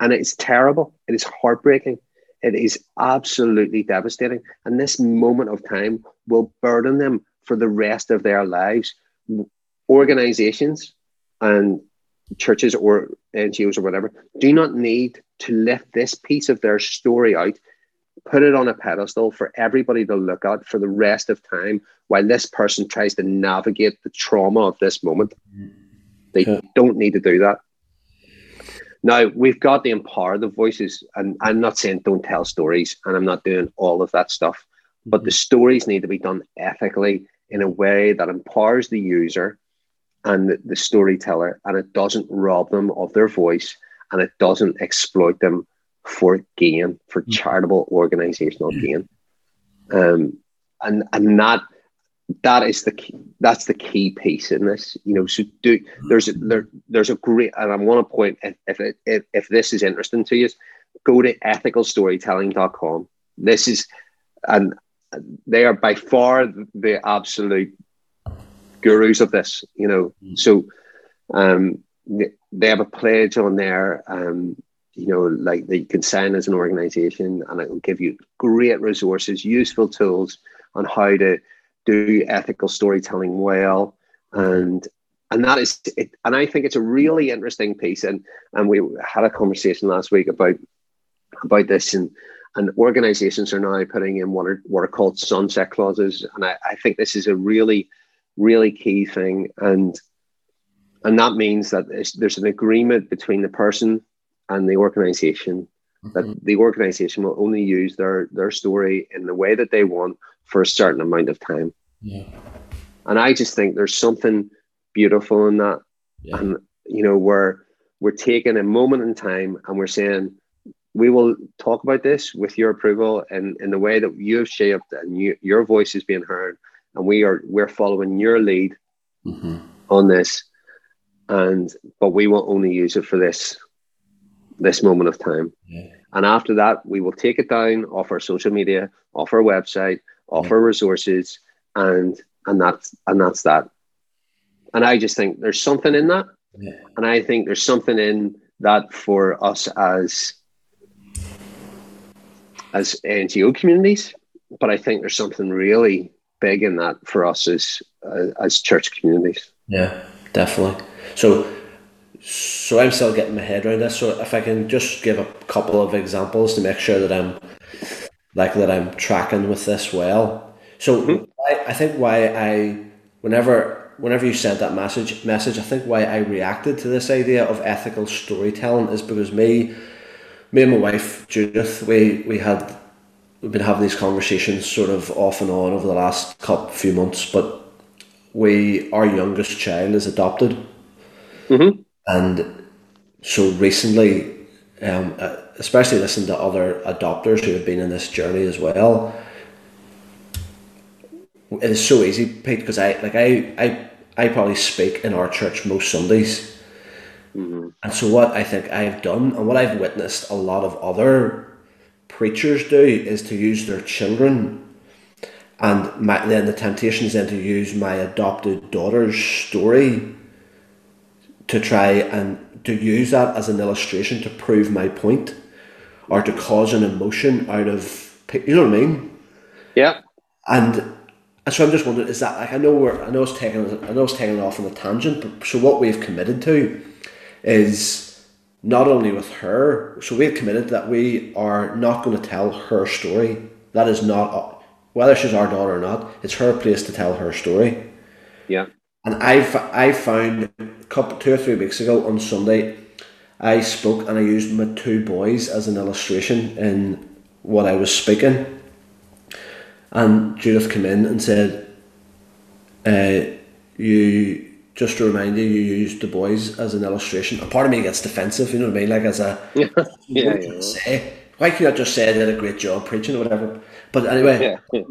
and it's terrible. It is heartbreaking. It is absolutely devastating. And this moment of time will burden them for the rest of their lives. Organizations and churches or NGOs or whatever do not need to lift this piece of their story out, put it on a pedestal for everybody to look at for the rest of time while this person tries to navigate the trauma of this moment. Mm. They yeah. don't need to do that. Now we've got to empower the voices, and I'm not saying don't tell stories, and I'm not doing all of that stuff, but the stories need to be done ethically in a way that empowers the user and the, storyteller, and it doesn't rob them of their voice, and it doesn't exploit them for gain, for mm. charitable organizational gain. Um, and and that that is the key, that's the key piece in this. You know, so do there's a, there there's a great and I want to point if it, if if this is interesting to you, go to ethicalstorytelling.com. This is and they are by far the absolute gurus of this. You know, mm. so um, they have a pledge on there. Um, you know, like that you can sign as an organization, and it will give you great resources, useful tools on how to do ethical storytelling well. And and that is it and i think it's a really interesting piece. And and we had a conversation last week about about this and and organizations are now putting in what are what are called sunset clauses. And i, I think this is a really really key thing. And and that means that there's an agreement between the person and the organization that mm-hmm. the organization will only use their their story in the way that they want for a certain amount of time. Yeah. And I just think there's something beautiful in that. Yeah. And you know, we're we're taking a moment in time and we're saying we will talk about this with your approval and in the way that you have shaped and you, your voice is being heard and we are we're following your lead mm-hmm. on this and but we will only use it for this this moment of time yeah. and after that we will take it down off our social media off our website offer resources, and and that's and that's that. And I just think there's something in that, yeah. and I think there's something in that for us as as NGO communities. But I think there's something really big in that for us as uh, as church communities. Yeah, definitely. So so I'm still getting my head around this. So if I can just give a couple of examples to make sure that I'm like that I'm tracking with this well. So mm-hmm. I, I think why I whenever whenever you sent that message message, I think why I reacted to this idea of ethical storytelling is because me me and my wife Judith we we had we've been having these conversations sort of off and on over the last couple few months, but we our youngest child is adopted, mm-hmm. and so recently um, uh, especially listening to other adopters who have been in this journey as well. it is so easy, Pete, because I like I, I I probably speak in our church most Sundays. Mm-hmm. And so what I think I've done and what I've witnessed a lot of other preachers do is to use their children and my, then the temptation is then to use my adopted daughter's story to try and to use that as an illustration to prove my point or to cause an emotion out of you know what I mean Yeah. and so I'm just wondering is that like I know we're I know it's taking I know it's taking off on a tangent but so what we've committed to is not only with her so we've committed that we are not going to tell her story that is not whether she's our daughter or not it's her place to tell her story Yeah. and I, f- I found a couple, two or three weeks ago on Sunday, I spoke and I used my two boys as an illustration in what I was speaking. And Judith came in and said, uh, "You just to remind you, you used the boys as an illustration." A part of me gets defensive, you know what I mean? Like as a Yeah. Yeah. I say? Why can't I just say I did a great job preaching or whatever? But anyway, Yeah,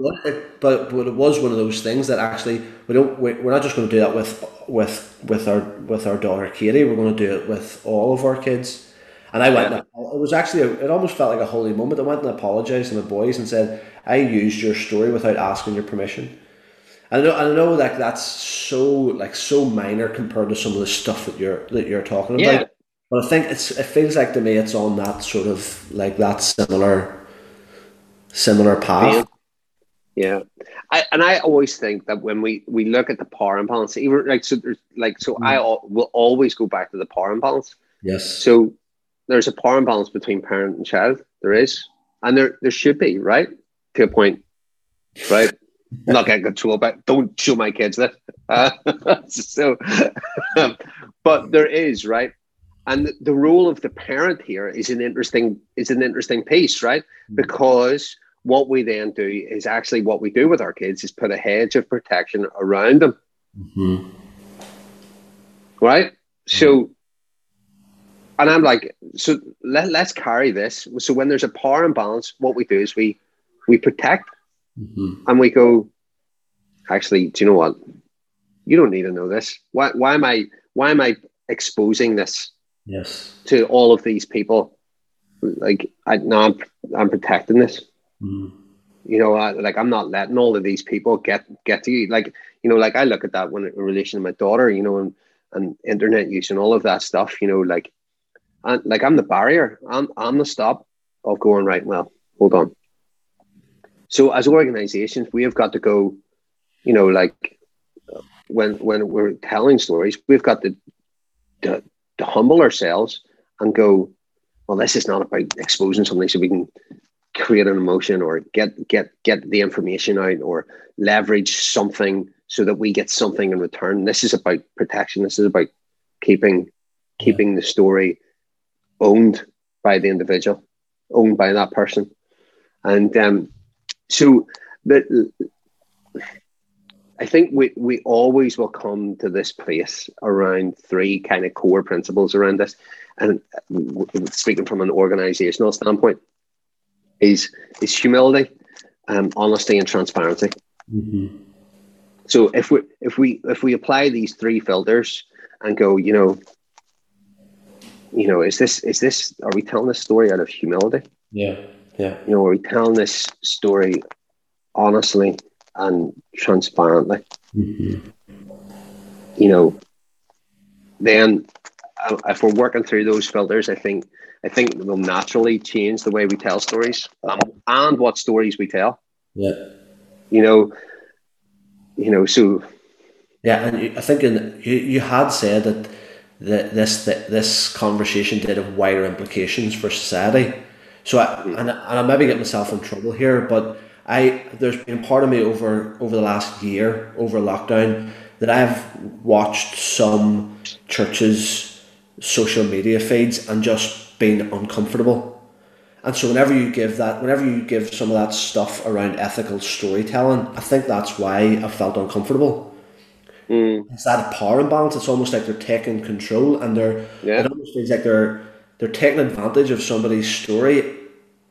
but, but it was one of those things that actually we don't we, we're not just going to do that with with with our with our daughter Katie. We're going to do it with all of our kids. And I went. Yeah. and It was actually a, it almost felt like a holy moment. I went and apologized to the boys and said I used your story without asking your permission. I know I know like that's so like so minor compared to some of the stuff that you're that you're talking about. Yeah. But I think it's it feels like to me it's on that sort of like that similar similar path. Yeah, I, and I always think that when we we look at the power imbalance, even like so, there's like so, I al- will always go back to the power imbalance. Yes. So there's a power imbalance between parent and child. There is, and there there should be, right, to a point, right. Not getting control, but don't show my kids that. Uh, so, but there is, right, and the role of the parent here is an interesting is an interesting piece, right, because what we then do is actually what we do with our kids is put a hedge of protection around them, Mhm. right? So, and I'm like, so let, let's carry this. So when there's a power imbalance, what we do is we we protect Mhm. and we go. Actually, do you know what? You don't need to know this. Why? Why am I? Why am I exposing this Yes. to all of these people? Like, I no, I'm I'm protecting this. Mhm. you know I, like i'm not letting all of these people get get to you like you know like i look at that when in relation to my daughter you know and and internet use and all of that stuff you know like and like i'm the barrier i'm i'm the stop of going right well hold on so as organizations we have got to go you know like when when we're telling stories we've got to to, to humble ourselves and go well this is not about exposing something so we can create an emotion or get get get the information out or leverage something so that we get something in return. This is about protection. This is about keeping keeping the story owned by the individual owned by that person. And um so the I think we, we always will come to this place around three kind of core principles around this. And w- speaking from an organizational standpoint, is is humility, um, honesty, and transparency. Mhm. So if we if we if we apply these three filters and go, you know, you know, is this is this are we telling this story out of humility? Yeah. Yeah. You know, are we telling this story honestly and transparently? Mhm. You know, then uh, if we're working through those filters, I think I think we'll naturally change the way we tell stories um, and what stories we tell. Yeah. You know, you know, so Yeah, and I think in, you you had said that the, this that this conversation did have wider implications for society. So I, and, I- and I maybe get myself in trouble here, but I there's been part of me over over the last year over lockdown that I've watched some churches' social media feeds and just been uncomfortable. And so whenever you give that, whenever you give some of that stuff around ethical storytelling, I think that's why I felt uncomfortable. Hmm. It's that power imbalance. It's almost like they're taking control, and they're Yeah. it almost feels like they're they're taking advantage of somebody's story,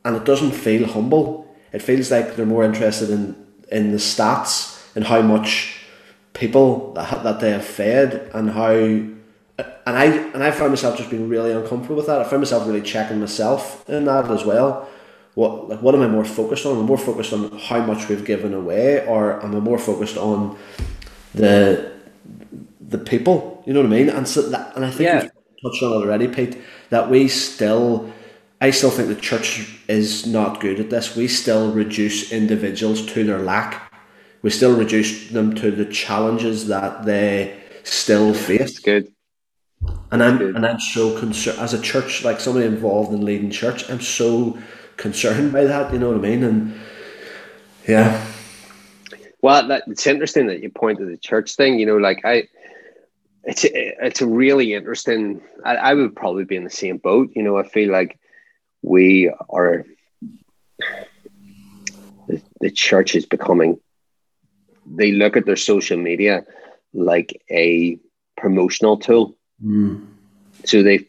and it doesn't feel humble. It feels like they're more interested in in the stats and how much people that, that they have fed and how and I and I found myself just being really uncomfortable with that. I found myself really checking myself in that as well. What like what am I more focused on? I'm more focused on how much we've given away, or am I more focused on the the people? You know what I mean? And so that, and I think Yeah. you've touched on it already, Pete. That we still, I still think the church is not good at this. We still reduce individuals to their lack. We still reduce them to the challenges that they still face. It's good. And I'm Good. and I'm so concerned as a church, like somebody involved in leading church. I'm so concerned by that. You know what I mean? And yeah, Well, that, it's interesting that you point to the church thing. You know, like I, it's it's a really interesting. I, I would probably be in the same boat. You know, I feel like we are. The, the church is becoming. They look at their social media like a promotional tool. mm, So they've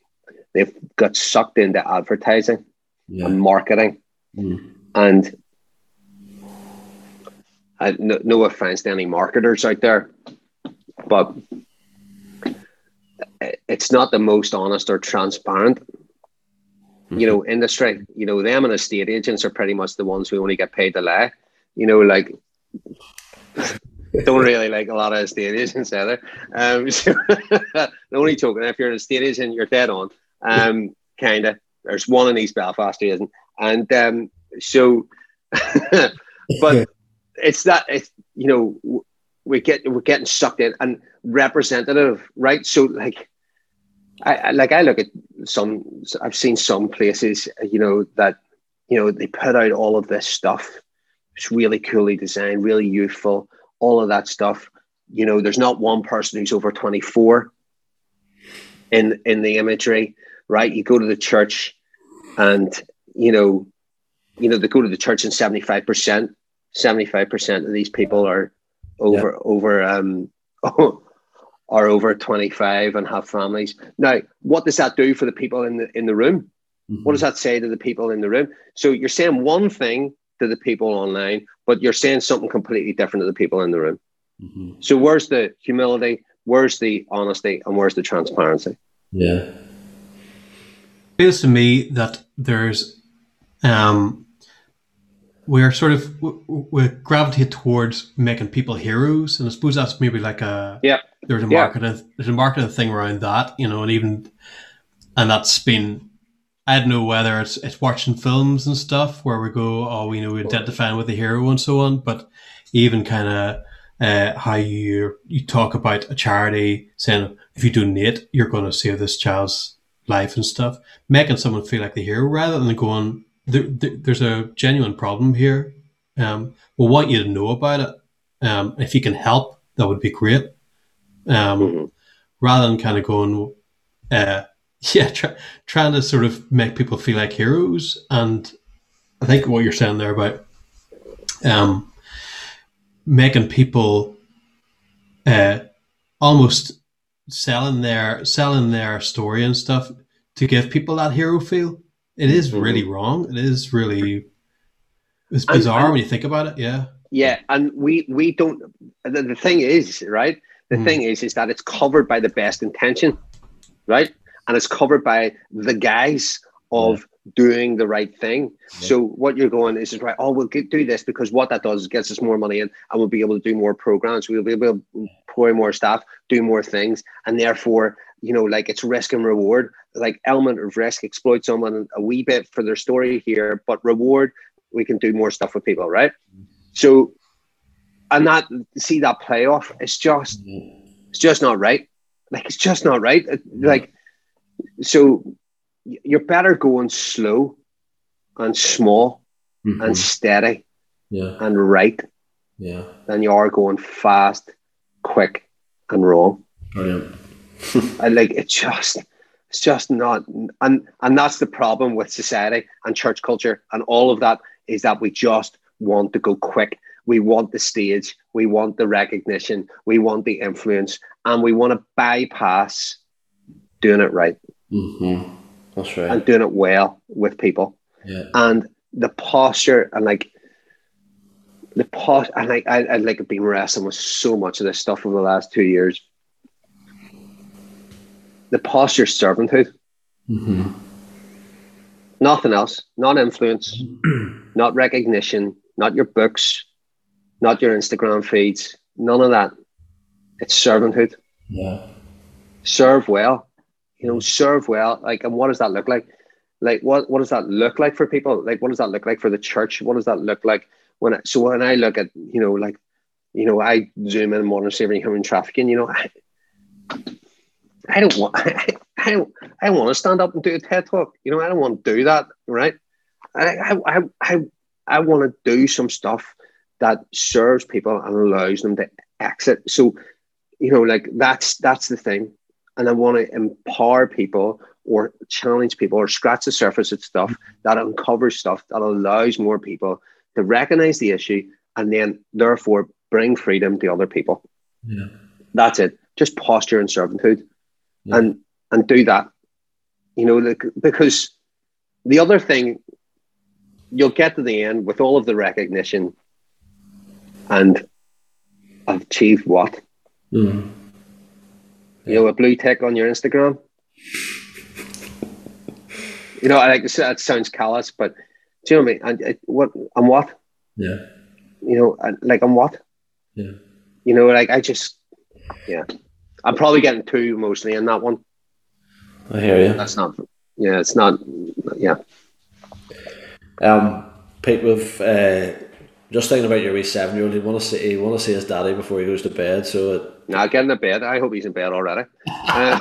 they've got sucked into advertising yeah, and marketing mm, and I, no, no offense to any marketers out there, but it's not the most honest or transparent, you know, industry. You know, them and estate agents are pretty much the ones who only get paid to lie. You know, like don't really like a lot of estate agents either. Um, so the only token, if you're an estate agent, you're dead on. Um, kind of. There's one in East Belfast isn't, and um, so, but it's that it's you know we get we're getting sucked in and representative, right? So like. I like I look at some I've seen some places you know that you know they put out all of this stuff. It's really coolly designed really youthful all of that stuff. You know there's not one person who's over 24 in in the imagery right? You go to the church and you know you know they go to the church and 75% 75% of these people are over over um are over 25 and have families. Now what does that do for the people in the in the room? What does that say to the people in the room? So you're saying one thing to the people online but you're saying something completely different to the people in the room. Mhm. so where's the humility where's the honesty and where's the transparency? Yeah, It feels to me that there's um we're sort of we, we gravitate towards making people heroes and i suppose that's maybe like a yeah there's a Yeah. marketing there's a marketing thing around that you know and even and that's been I don't know whether it's it's watching films and stuff where we go, oh, we know we identify with the hero and so on, but even kind of uh, how you you talk about a charity saying if you donate, you're going to save this child's life and stuff, making someone feel like the hero rather than going, there, there, there's a genuine problem here. Um, we want you to know about it. Um, if you can help, that would be great. Um, Mhm. rather than kind of going, uh, yeah, try, trying to sort of make people feel like heroes. And I think what you're saying there about um, making people uh, almost selling their selling their story and stuff to give people that hero feel. It is Mhm. really wrong. It is really it's bizarre and- when you think about it. Yeah. Yeah, and we we don't. The, the thing is, right? The Hmm. thing is, is that it's covered by the best intention, right? And it's covered by the guise of doing the right thing. So what you're going is, is right. Oh, we'll get, do this because what that does is gets us more money in, and we'll be able to do more programs. We'll be able to employ more staff, do more things, and therefore, you know, like it's risk and reward. Like element of risk, exploit someone a wee bit for their story here, but reward, we can do more stuff with people, right? Mm-hmm. So, and that see that playoff, it's just mm-hmm. it's just not right. Like it's just not right. Like so, you're better going slow and small Mhm. and steady yeah, and right yeah, than you are going fast, quick, and wrong. brilliant. I like it just it's just not and and that's the problem with society and church culture and all of that is that we just want to go quick. We want the stage, we want the recognition, we want the influence, and we want to bypass doing it right hmm That's right. and doing it well with people. yeah, And the posture and like the post, and like I, I like been wrestling with so much of this stuff over the last two years. The posture servanthood. Mm-hmm. Nothing else. Not influence, not recognition, not your books, not your Instagram feeds. None of that. It's servanthood. Yeah. Serve well. You know, serve well. Like, and what does that look like? Like, what what does that look like for people? Like, what does that look like for the church? What does that look like when? I, so when I look at, you know, like, you know, I zoom in modern slavery, human trafficking. You know, I, I don't want. I don't. I want to stand up and do a TED talk. You know, I don't want to do that. Right? I I I I, I want to do some stuff that serves people and allows them to exit. So, you know, like that's that's the thing. And I want to empower people or challenge people or scratch the surface of stuff that uncovers stuff that allows more people to recognize the issue and then therefore bring freedom to other people. Yeah. That's it. Just posture and servanthood. Yeah. And and do that. You know, because the other thing you'll get to the end with all of the recognition and achieve what? Mm. You know, a blue tick on your Instagram. You know, I like that sounds callous, but do you know what I mean? And uh, what I'm what? Yeah. You know, like I'm what? Yeah. You know, like I just, yeah, I'm probably getting too emotionally in that one. I hear you. That's not, yeah, it's not, yeah. Um, Pete, with uh, just thinking about your wee seven year old, you want to see you want to see his daddy before he goes to bed. So it, Now get the bed. I hope he's in bed already. Uh,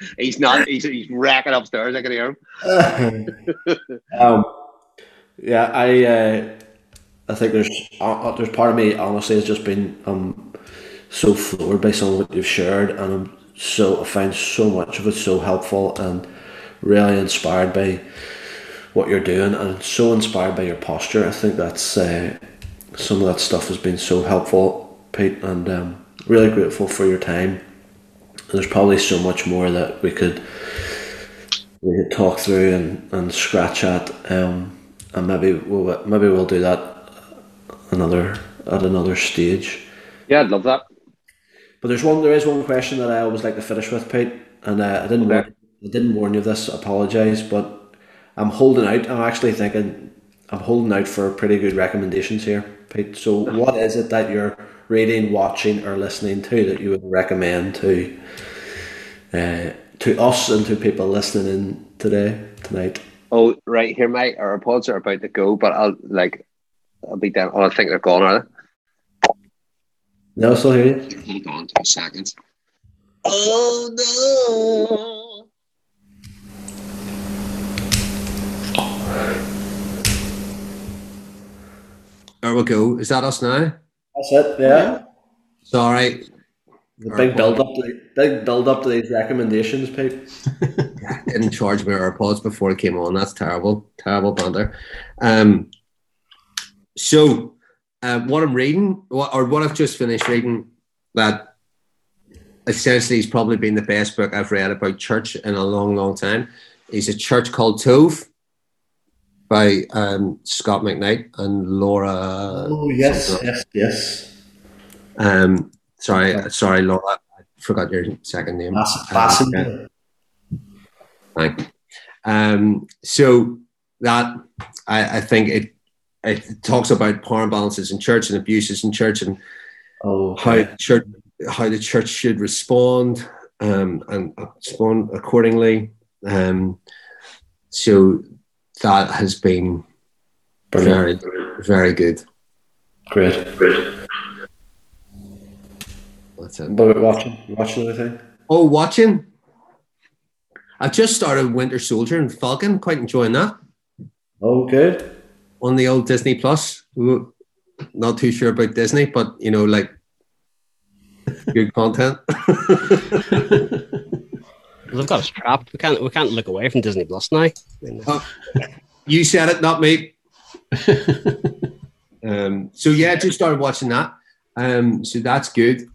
he's not. He's, he's racking upstairs. I can hear him. um, yeah, I uh, I think there's uh, there's part of me honestly has just been um so floored by some of what you've shared, and I'm so I find so much of it so helpful and really inspired by what you're doing, and so inspired by your posture. I think that's uh, some of that stuff has been so helpful, Pete, and um, really grateful for your time. There's probably so much more that we could we could talk through and, and scratch at, um, and maybe we'll maybe we'll do that another at another stage. Yeah, I'd love that. But there's one there is one question that I always like to finish with, Pete, and uh, I didn't Okay. warn, I didn't warn you of this. Apologise, but I'm holding out. I'm actually thinking I'm holding out for pretty good recommendations here, Pete. So what is it that you're reading, watching, or listening to that you would recommend to uh, to us and to people listening in today tonight? Oh, right here, my AirPods are about to go, but I'll like, I'll be down. Oh, I think they're gone, are they? No, still hear you. Hold on two seconds. Oh no! There we go. Is that us now? That's it. Yeah. Sorry. The big build up, to, big build up to these recommendations, Pete. Didn't charge me AirPods before it came on. That's terrible. Terrible banter. Um, so, uh, what I'm reading, what, or what I've just finished reading, that essentially has probably been the best book I've read about church in a long, long time, is a church called Tov by um, Scot McKnight and Laura. Oh yes, something. yes, yes. Um, sorry, sorry, Laura. I forgot your second name. Um. Thank you. Um, so that I, I think it it talks about power imbalances in church and abuses in church and Oh, how church how the church should respond um, and respond accordingly. Um, so that has been Brilliant. very very good. great. That's it. But we're watching, watching anything? Oh, watching. I've just started Winter Soldier and Falcon. Quite enjoying that. Oh, good. on the old Disney Plus. Not too sure about Disney, but you know, like good content. They've got us trapped. We can't we can't look away from Disney Plus now. I mean, you said it, not me. um, so yeah, just started watching that. Um, so that's good.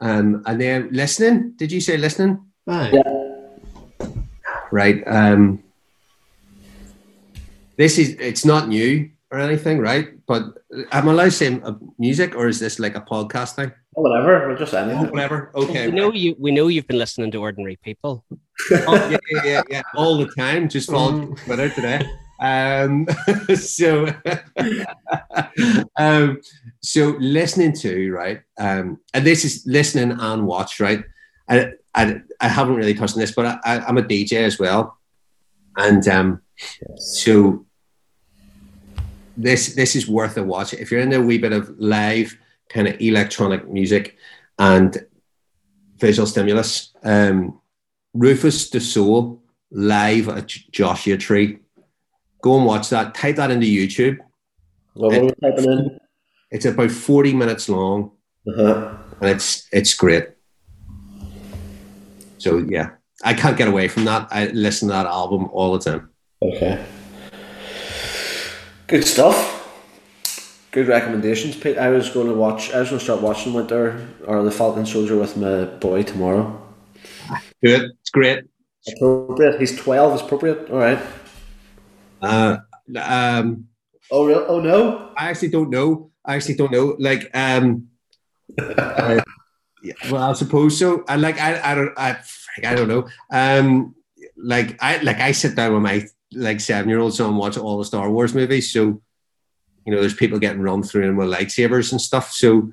Um, and then listening. Did you say listening? Aye. Right. Um, this is it's not new or anything, right? But am I allowed to say uh, music, or is this like a podcast thing? Oh, whatever, or just Oh, anything. whatever. Okay. We know you. We know you've been listening to ordinary people. oh, yeah, yeah, yeah, yeah, all the time. Just followed Mm. Twitter today. Um, so, um, so listening to right, um, and this is listening and watch right. I, I, I haven't really touched on this, but I, I, I'm a DJ as well, and um, so this this is worth a watch if you're into a wee bit of live kind of electronic music and visual stimulus. Um, Rufus Du Sol live at Joshua Tree. Go and watch that. Type that into YouTube. Were typing in? It's about 40 minutes long Uh-huh. and it's it's great. So yeah, I can't get away from that. I listen to that album all the time. Okay. Good stuff. Good recommendations, Pete. I was going to watch. I was going to start watching Winter or the Falcon Soldier with my boy tomorrow. Do it. It's great. Appropriate. He's twelve. Is appropriate. All right. Uh, um, Oh real? Oh no. I actually don't know. I actually don't know. Like, um, uh, yeah, well, I suppose so. And like, I, I don't, I, I don't know. Um, like, I, like, I sit down with my like seven year old son watch all the Star Wars movies. So, you know, there's people getting run through them with lightsabers and stuff. So,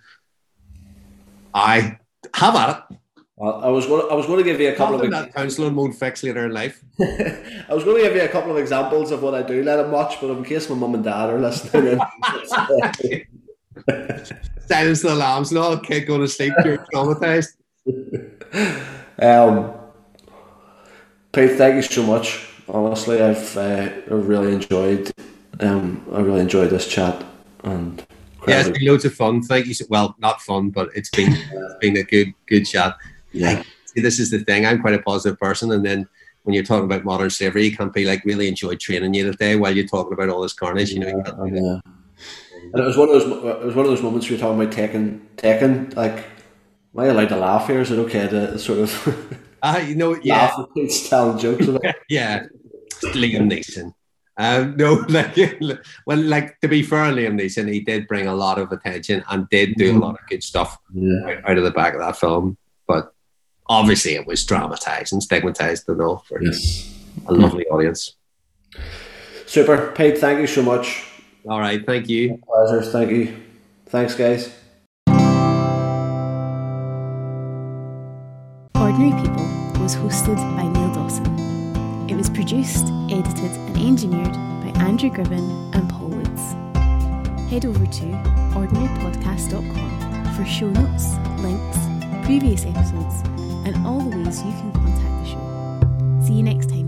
I have at it. Well, I was going. To, I was going to give you a couple of. that counselling won't fix later in life. I was going to give you a couple of examples of what I do let him watch, but in case my mum and dad are listening, Silence the alarms and all. Kid going to sleep. You're traumatized. um, Pete, thank you so much. Honestly, I've uh, I've really enjoyed. Um, I really enjoyed this chat and. Yeah, it's been loads of fun. Thank you. So, well, not fun, but it's been it's been a good good chat. yeah. See, this is the thing. I'm quite a positive person, and then when you're talking about modern slavery, you can't be like really enjoyed training you today while you're talking about all this carnage. You know, you. Yeah. And it was one of those. It was one of those moments where you were talking about taking, taking. Like, am I allowed to laugh here? Is it okay to sort of Ah, you know, yeah, laugh at jokes about? yeah. Liam Neeson. Um, no, like, well, like to be fair, Liam Neeson, he did bring a lot of attention and did do a lot of good stuff Yeah. out, out of the back of that film. But obviously, it was dramatized and stigmatized and all for Yes. a lovely audience. Super, Pete. Thank you so much. All right, thank you. Pleasure. Thank you. Thanks, guys. Ordinary People was hosted by Neil Dawson. It was produced, edited, and engineered by Andrew Gribben and Paul Woods. Head over to ordinarypodcast.com for show notes, links, previous episodes, and all the ways you can contact the show. See you next time.